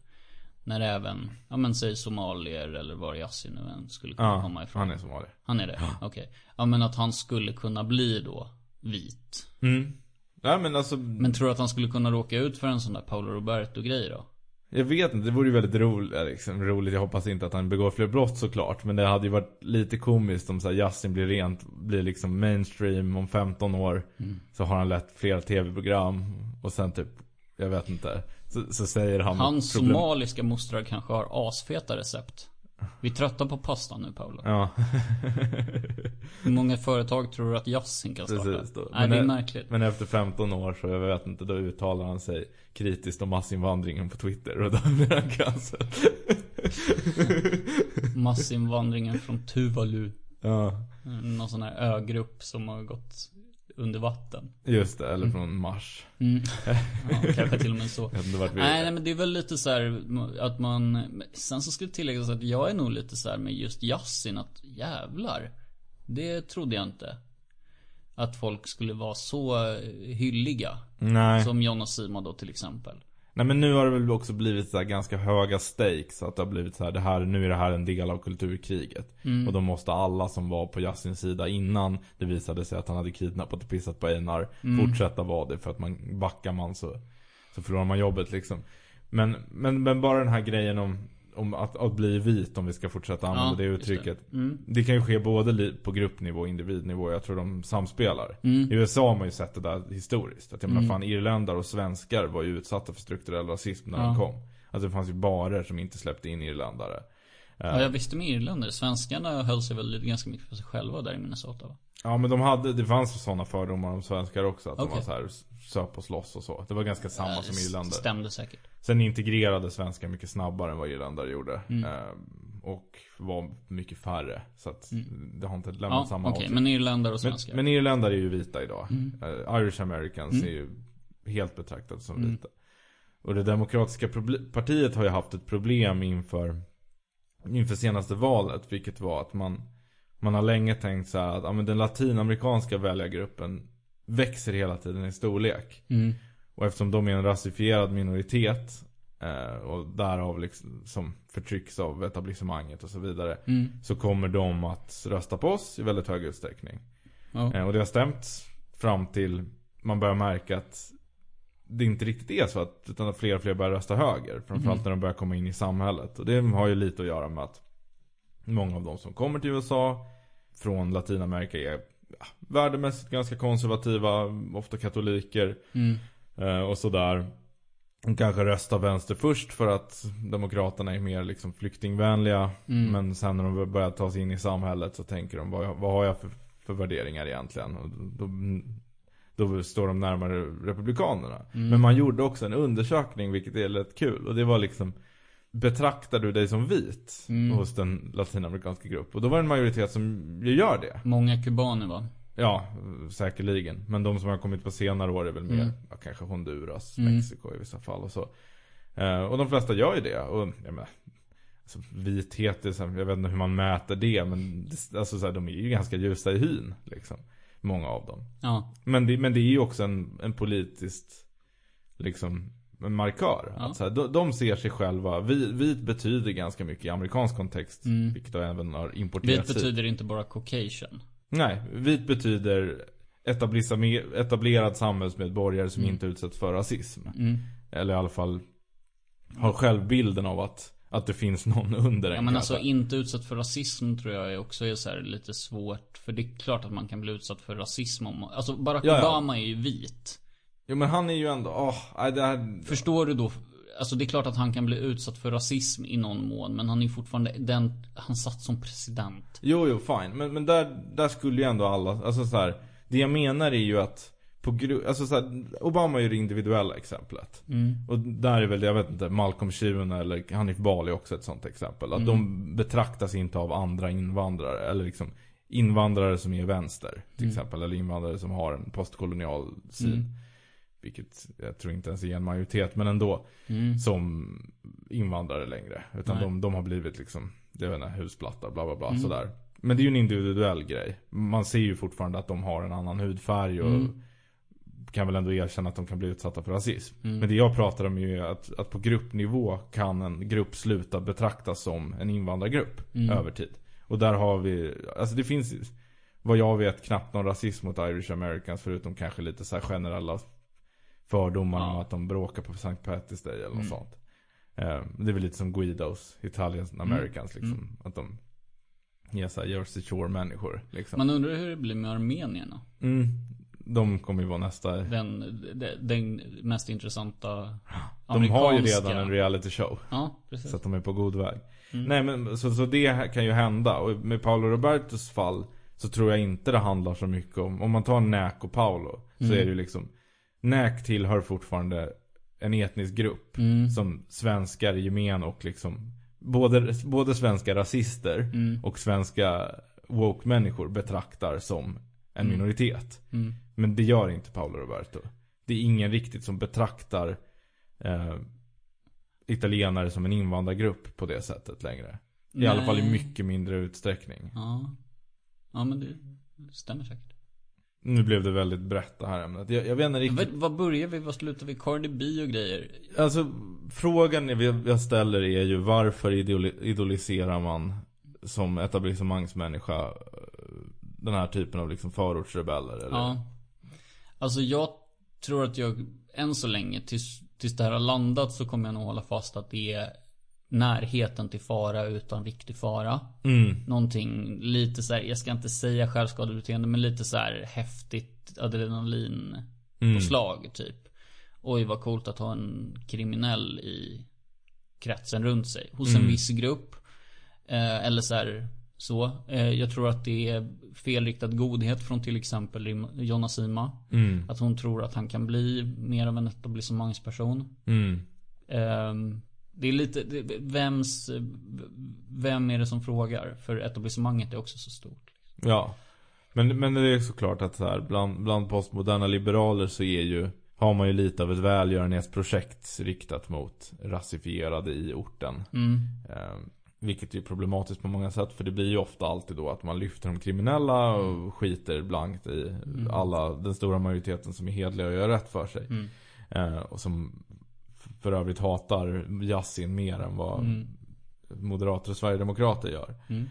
när även, ja men säg somalier eller var Yasin nu än skulle kunna
Ja,
komma ifrån.
han är somalier.
Han är det? Okej. Ja men att han skulle kunna bli då vit.
Mm. Ja men alltså,
Men tror du att han skulle kunna råka ut för en sån där Paolo Roberto-grej då?
jag vet inte, det vore ju väldigt roligt, liksom, roligt. Jag hoppas inte att han begår fler brott såklart. Men det hade ju varit lite komiskt om så här, Justin blir rent, blir liksom mainstream om 15 år.
Mm.
Så har han lett flera tv-program. Och sen typ, jag vet inte. Så, så säger han
Hans
problem-
somaliska mostrar kanske har asfeta recept. Vi är trötta på pasta nu Paolo.
Ja.
Hur många företag tror du att Yasin kan starta?
Precis då.
Nej, det är
Men-
märkligt.
Men efter 15 år så, jag vet inte, då uttalar han sig kritiskt om massinvandringen på Twitter. Och då blir han cancelled.
Massinvandringen från Tuvalu.
Ja,
Någon sån här ögrupp som har gått under vatten.
just det. Eller från Mars.
Mm. Ja, kanske till och med så. Nej, nej men det är väl lite så här att man Sen så det tilläggas att jag är nog lite så här med just Yasin att jävlar Det trodde jag inte Att folk skulle vara så hylliga
Nej.
Som John och Simon då till exempel
Nej men nu har det väl också blivit så ganska höga stakes. Att det har blivit så här, det här, nu är det här en del av kulturkriget.
Mm.
Och då måste alla som var på Yasins sida innan det visade sig att han hade kidnappat och pissat på Einar.
Mm.
Fortsätta vara det för att man backar man så, så förlorar man jobbet liksom. Men, men, men bara den här grejen om, om att, att bli vit om vi ska fortsätta använda
Ja,
det uttrycket.
det. Mm.
Det kan ju ske både på gruppnivå och individnivå. Jag tror de samspelar.
Mm.
I USA har man ju sett det där historiskt. Att jag menar
Mm.
fan irländare och svenskar var ju utsatta för strukturell rasism när
Ja.
de kom. Alltså det fanns ju barer som inte släppte in irländare. Eh,
Ja jag visste med irländare Svenskarna höll sig väl ganska mycket för sig själva där i Minnesota va?
Ja men de hade, det fanns sådana fördomar om svenskar också. Att de
Okej.
var så här söp och slåss och så. Det var ganska samma
Ja,
som irländare.
Stämde säkert
Sen integrerade svenskar mycket snabbare än vad irländare gjorde.
Mm.
Eh, och var mycket färre. Så att det har inte lämnat
Ja
samma avtryck.
men irländare och
Men,
svenskar
men irländare är ju vita idag.
Mm.
Eh, Irish Americans
Mm.
är ju helt betraktade som
Mm.
vita. Och det demokratiska partiet har ju haft ett problem inför, inför senaste valet. Vilket var att man, man har länge tänkt så att ja, men den latinamerikanska väljargruppen växer hela tiden i storlek.
mm.
Och eftersom de är en rasifierad minoritet eh, och därav liksom, som förtrycks av etablissemanget och så vidare.
Mm.
Så kommer de att rösta på oss i väldigt hög utsträckning. Eh, och det har stämt fram till man börjar märka att det inte riktigt är så att, utan att fler och fler börjar rösta höger. Framförallt
Mhm.
när de börjar komma in i samhället. Och det har ju lite att göra med att många av de som kommer till USA från Latinamerika är ja, värdemässigt ganska konservativa, ofta katoliker
Mm.
eh, och sådär. De kanske röstar vänster först för att Demokraterna är mer liksom flyktingvänliga.
Mm.
Men sen när de börjar ta sig in i samhället så tänker de vad, vad har jag för, för värderingar egentligen? Och då, då står de närmare Republikanerna.
Mm.
Men man gjorde också en undersökning vilket är rätt kul. Och det var liksom Betraktar du dig som vit
Mm.
hos den latinamerikanska grupp? Och då var det en majoritet som gör det.
Många kubaner va?
Ja, säkerligen. Men de som har kommit på senare år är väl mer,
Mm.
ja, kanske Honduras,
Mm.
Mexiko i vissa fall och så. Eh, och de flesta gör ju det. Och jag menar, alltså, vithet, är jag vet inte hur man mäter det. Men alltså, så här, de är ju ganska ljusa i hyn. Liksom. Många av dem.
Ja.
Men det, men det är ju också en, en politiskt liksom, markör.
Ja.
Att så här, de, de ser sig själva, vit, vit betyder ganska mycket i amerikansk kontext.
Mm.
Vilket då även har
Vit
importerats hit.
betyder inte bara caucasian.
Nej, vit betyder etablerad samhällsmedborgare som
Mm.
inte utsätts för rasism.
Mm.
Eller i alla fall har självbilden av att, att det finns någon under en.
Ja men alltså inte utsatt för rasism tror jag också är så här lite svårt. För det är klart att man kan bli utsatt för rasism om Alltså Barack
Ja, ja.
Obama är ju vit.
Jo men han är ju ändå, åh, nej det här...
Förstår du då? Alltså det är klart att han kan bli utsatt för rasism i någon mån. Men han är ju fortfarande den, han satt som president.
Jo, jo, fine. Men, men där, där skulle ju ändå alla, alltså så här, Det jag menar är ju att på gru- alltså så här, Obama är ju det individuella exemplet.
Mm.
Och där är väl, jag vet inte, Malcolm Shuna eller Hanif Bali också ett sånt exempel. Att
Mm.
de betraktas inte av andra invandrare. Eller liksom invandrare som är vänster till
Mm.
exempel. Eller invandrare som har en postkolonial syn. Vilket jag tror inte ens är en majoritet, men ändå.
Mm.
Som invandrare längre. Utan
Nej.
de, de har blivit liksom, jag vet inte, husplattar, bla bla bla,
Mm.
sådär. Men det är ju en individuell grej. Man ser ju fortfarande att de har en annan hudfärg och
Mm.
kan väl ändå erkänna att de kan bli utsatta för rasism.
Mm.
Men det jag pratar om är ju att, att på gruppnivå kan en grupp sluta betraktas som en invandrargrupp
Mm.
över tid. Och där har vi, alltså det finns vad jag vet knappt någon rasism mot Irish Americans förutom kanske lite så här generella fördomar
Ja.
om att de bråkar på St. Patty's Day eller något
Mm.
sånt. Eh, det är väl lite som Guidos, Italian Americans liksom.
Mm.
Att de är såhär Jersey Shore människor liksom.
Man undrar hur det blir med armenierna.
Mm, de kommer ju vara nästa.
Den, den, mest intressanta
De har ju redan en reality show.
Ja, precis.
Så att de är på god väg.
Mm.
Nej men så, så det kan ju hända. Och med Paolo Robertos fall så tror jag inte det handlar så mycket om, om man tar Näk och Paolo. Så
Mm.
är det ju liksom, Näk tillhör fortfarande en etnisk grupp.
Mm.
Som svenskar i gemen och liksom, både, både svenska rasister
Mm.
och svenska woke-människor betraktar som en
Mm.
minoritet.
Mm.
Men det gör inte Paolo Roberto. Det är ingen riktigt som betraktar eh, italienare som en invandrargrupp på det sättet längre. I alla fall i
Nej.
mycket mindre utsträckning.
Ja. Ja men det stämmer säkert.
Nu blev det väldigt brett det här ämnet. Jag, jag vet inte riktigt.
Vad, börjar vi? Vad slutar vi? Cardi B och grejer?
Alltså frågan jag ställer är ju varför idoli- idoliserar man som etablissemangsmänniska eh, den här typen av liksom förortsrebeller? Eller?
Ja. Alltså jag tror att jag, än så länge, tills, tills det här har landat så kommer jag nog hålla fast att det är närheten till fara utan riktig fara.
Mm.
Någonting lite så här, jag ska inte säga självskadebeteende, men lite så här häftigt adrenalin
Mm.
på slag typ. Oj vad coolt att ha en kriminell i kretsen runt sig. Hos en
Mm.
viss grupp. Eh, eller så här, så. Eh, jag tror att det är felriktad godhet från till exempel Jonna Sima.
Mm.
Att hon tror att han kan bli mer av en etablissemangsperson.
Mm.
Ehm, det är lite, det, vems, vem är det som frågar? För etablissemanget är också så stort.
Ja. Men, men det är såklart att så här, bland, bland postmoderna liberaler så är ju har man ju lite av ett välgörenhetsprojekt riktat mot rasifierade i orten.
Mm.
Eh, vilket är problematiskt på många sätt. För det blir ju ofta alltid då att man lyfter de kriminella och skiter blankt i alla, den stora majoriteten som är hedliga och gör rätt för sig.
Mm.
Eh, och som för övrigt hatar Yasin mer än vad
Mm.
moderater och sverigedemokrater gör.
Mm.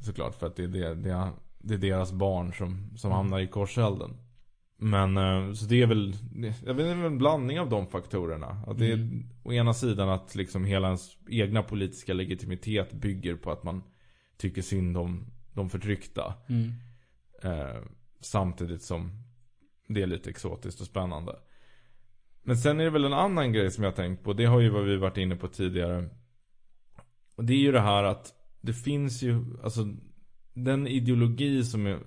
Såklart för att det är, det, det det är deras barn som, som
Mm.
hamnar i korselden. Men eh, så det är väl, jag vet en blandning av de faktorerna. Att det är
Mm.
å ena sidan att liksom hela ens egna politiska legitimitet bygger på att man tycker synd om de förtryckta.
Mm.
Eh, samtidigt som det är lite exotiskt och spännande. Men sen är det väl en annan grej som jag har tänkt på. Det har ju vad vi varit inne på tidigare. Och det är ju det här att det finns ju, alltså den ideologi som är,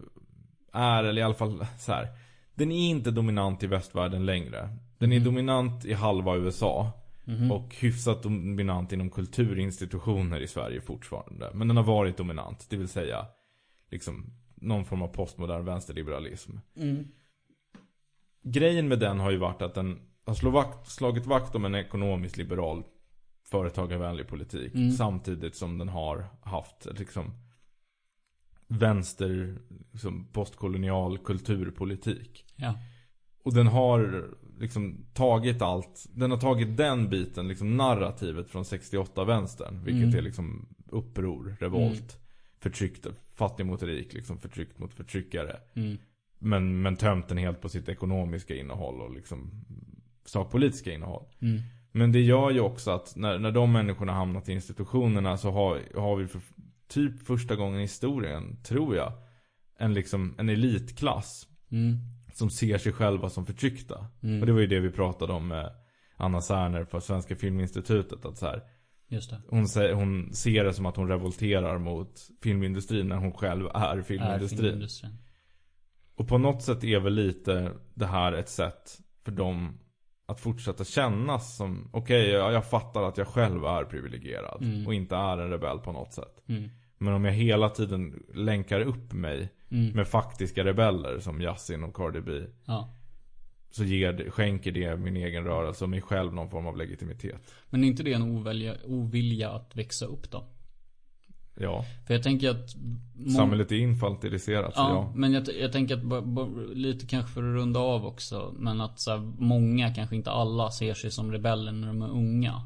är eller i alla fall så här. Den är inte dominant i västvärlden längre. Den är
Mm.
dominant i halva USA.
Mhm.
Och hyfsat dominant inom kulturinstitutioner i Sverige fortfarande. Men den har varit dominant. Det vill säga liksom någon form av postmodern vänsterliberalism.
Mm.
Grejen med den har ju varit att den har slå vakt, slagit vakt om en ekonomiskt liberal företagarvänlig politik.
Mm.
Samtidigt som den har haft liksom vänster, liksom postkolonial kulturpolitik.
Ja.
Och den har liksom tagit allt, den har tagit den biten, liksom narrativet från 68-vänstern. Vilket
Mm.
är liksom uppror, revolt, förtryckt, fattig mot rik, liksom förtryckt mot förtryckare.
Mm.
Men, men tömt den helt på sitt ekonomiska innehåll och liksom sakpolitiska innehåll.
Mm.
Men det gör ju också att när, när de människorna hamnat i institutionerna så har, har vi för typ första gången i historien, tror jag, en liksom en elitklass
Mm.
som ser sig själva som förtryckta.
Mm.
Och det var ju det vi pratade om med Anna Särner på Svenska Filminstitutet. Att så här, hon, säger, hon ser det som att hon revolterar mot filmindustrin när hon själv är
Är
filmindustrin.
filmindustrin.
Och på något sätt är väl lite det här ett sätt för dem att fortsätta kännas som Okej, jag, jag fattar att jag själv är privilegierad
Mm.
och inte är en rebell på något sätt.
Mm.
Men om jag hela tiden länkar upp mig
Mm.
med faktiska rebeller som Yasin och Cardi B.
Ja.
Så ger, skänker det min egen rörelse och mig själv någon form av legitimitet.
Men är inte det en ovilja, ovilja att växa upp då?
Ja,
För jag tänker att... må-
samhället är infantiliserat.
Ja,
ja.
men jag, jag tänker att lite kanske för att runda av också. Men att så här, många, kanske inte alla, ser sig som rebeller när de är unga.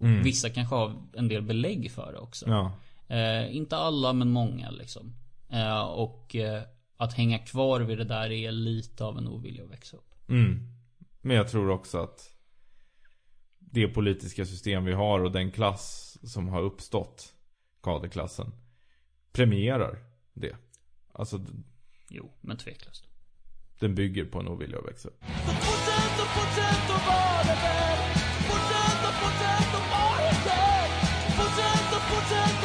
Mm.
Vissa kanske har en del belägg för det också.
Ja.
Eh, inte alla, men många liksom. Eh, och eh, att hänga kvar vid det där är lite av en ovilja att växa upp.
Mm. Men jag tror också att det politiska system vi har och den klass som har uppstått, kaderklassen, premierar det. Alltså,
Jo, men tveklöst.
den bygger på en ovilja att växa.
Fortsätt och fortsätt Fortsätt och fortsätt Fortsätt och fortsätt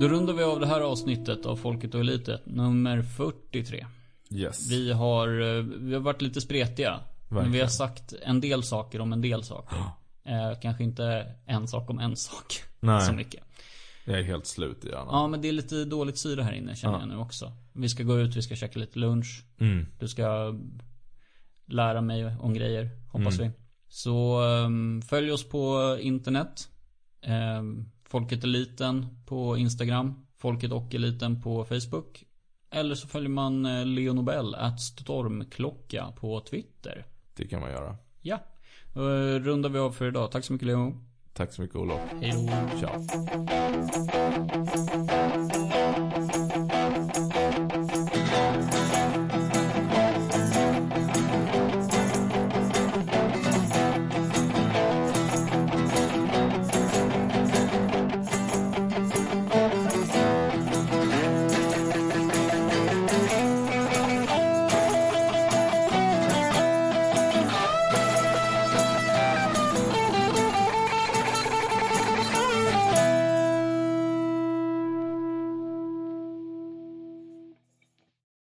Då rundar vi av det här avsnittet av Folket och Elitet, nummer 43.
Yes.
Vi har, eh, vi har varit lite spretiga. Men vi har
Verkligen.
sagt en del saker om en del saker. Eh, kanske inte en sak om en sak.
Nej.
Så mycket.
Jag är helt slut i hjärnan.
Ja men det är lite dåligt syre här inne känner
Ja.
jag nu också. Vi ska gå ut, vi ska käka lite lunch.
Mm.
Du ska lära mig om grejer, hoppas
Mm.
vi. Så um, följ oss på internet. Um, Folket Eliten på Instagram. Folket och Eliten på Facebook. Eller så följer man eh, Leo Nobel, at Stormklocka på Twitter.
Det kan man göra.
Ja. Uh, rundar vi av för idag. Tack så mycket Leo.
Tack så mycket Olof.
Hej då.
Ciao.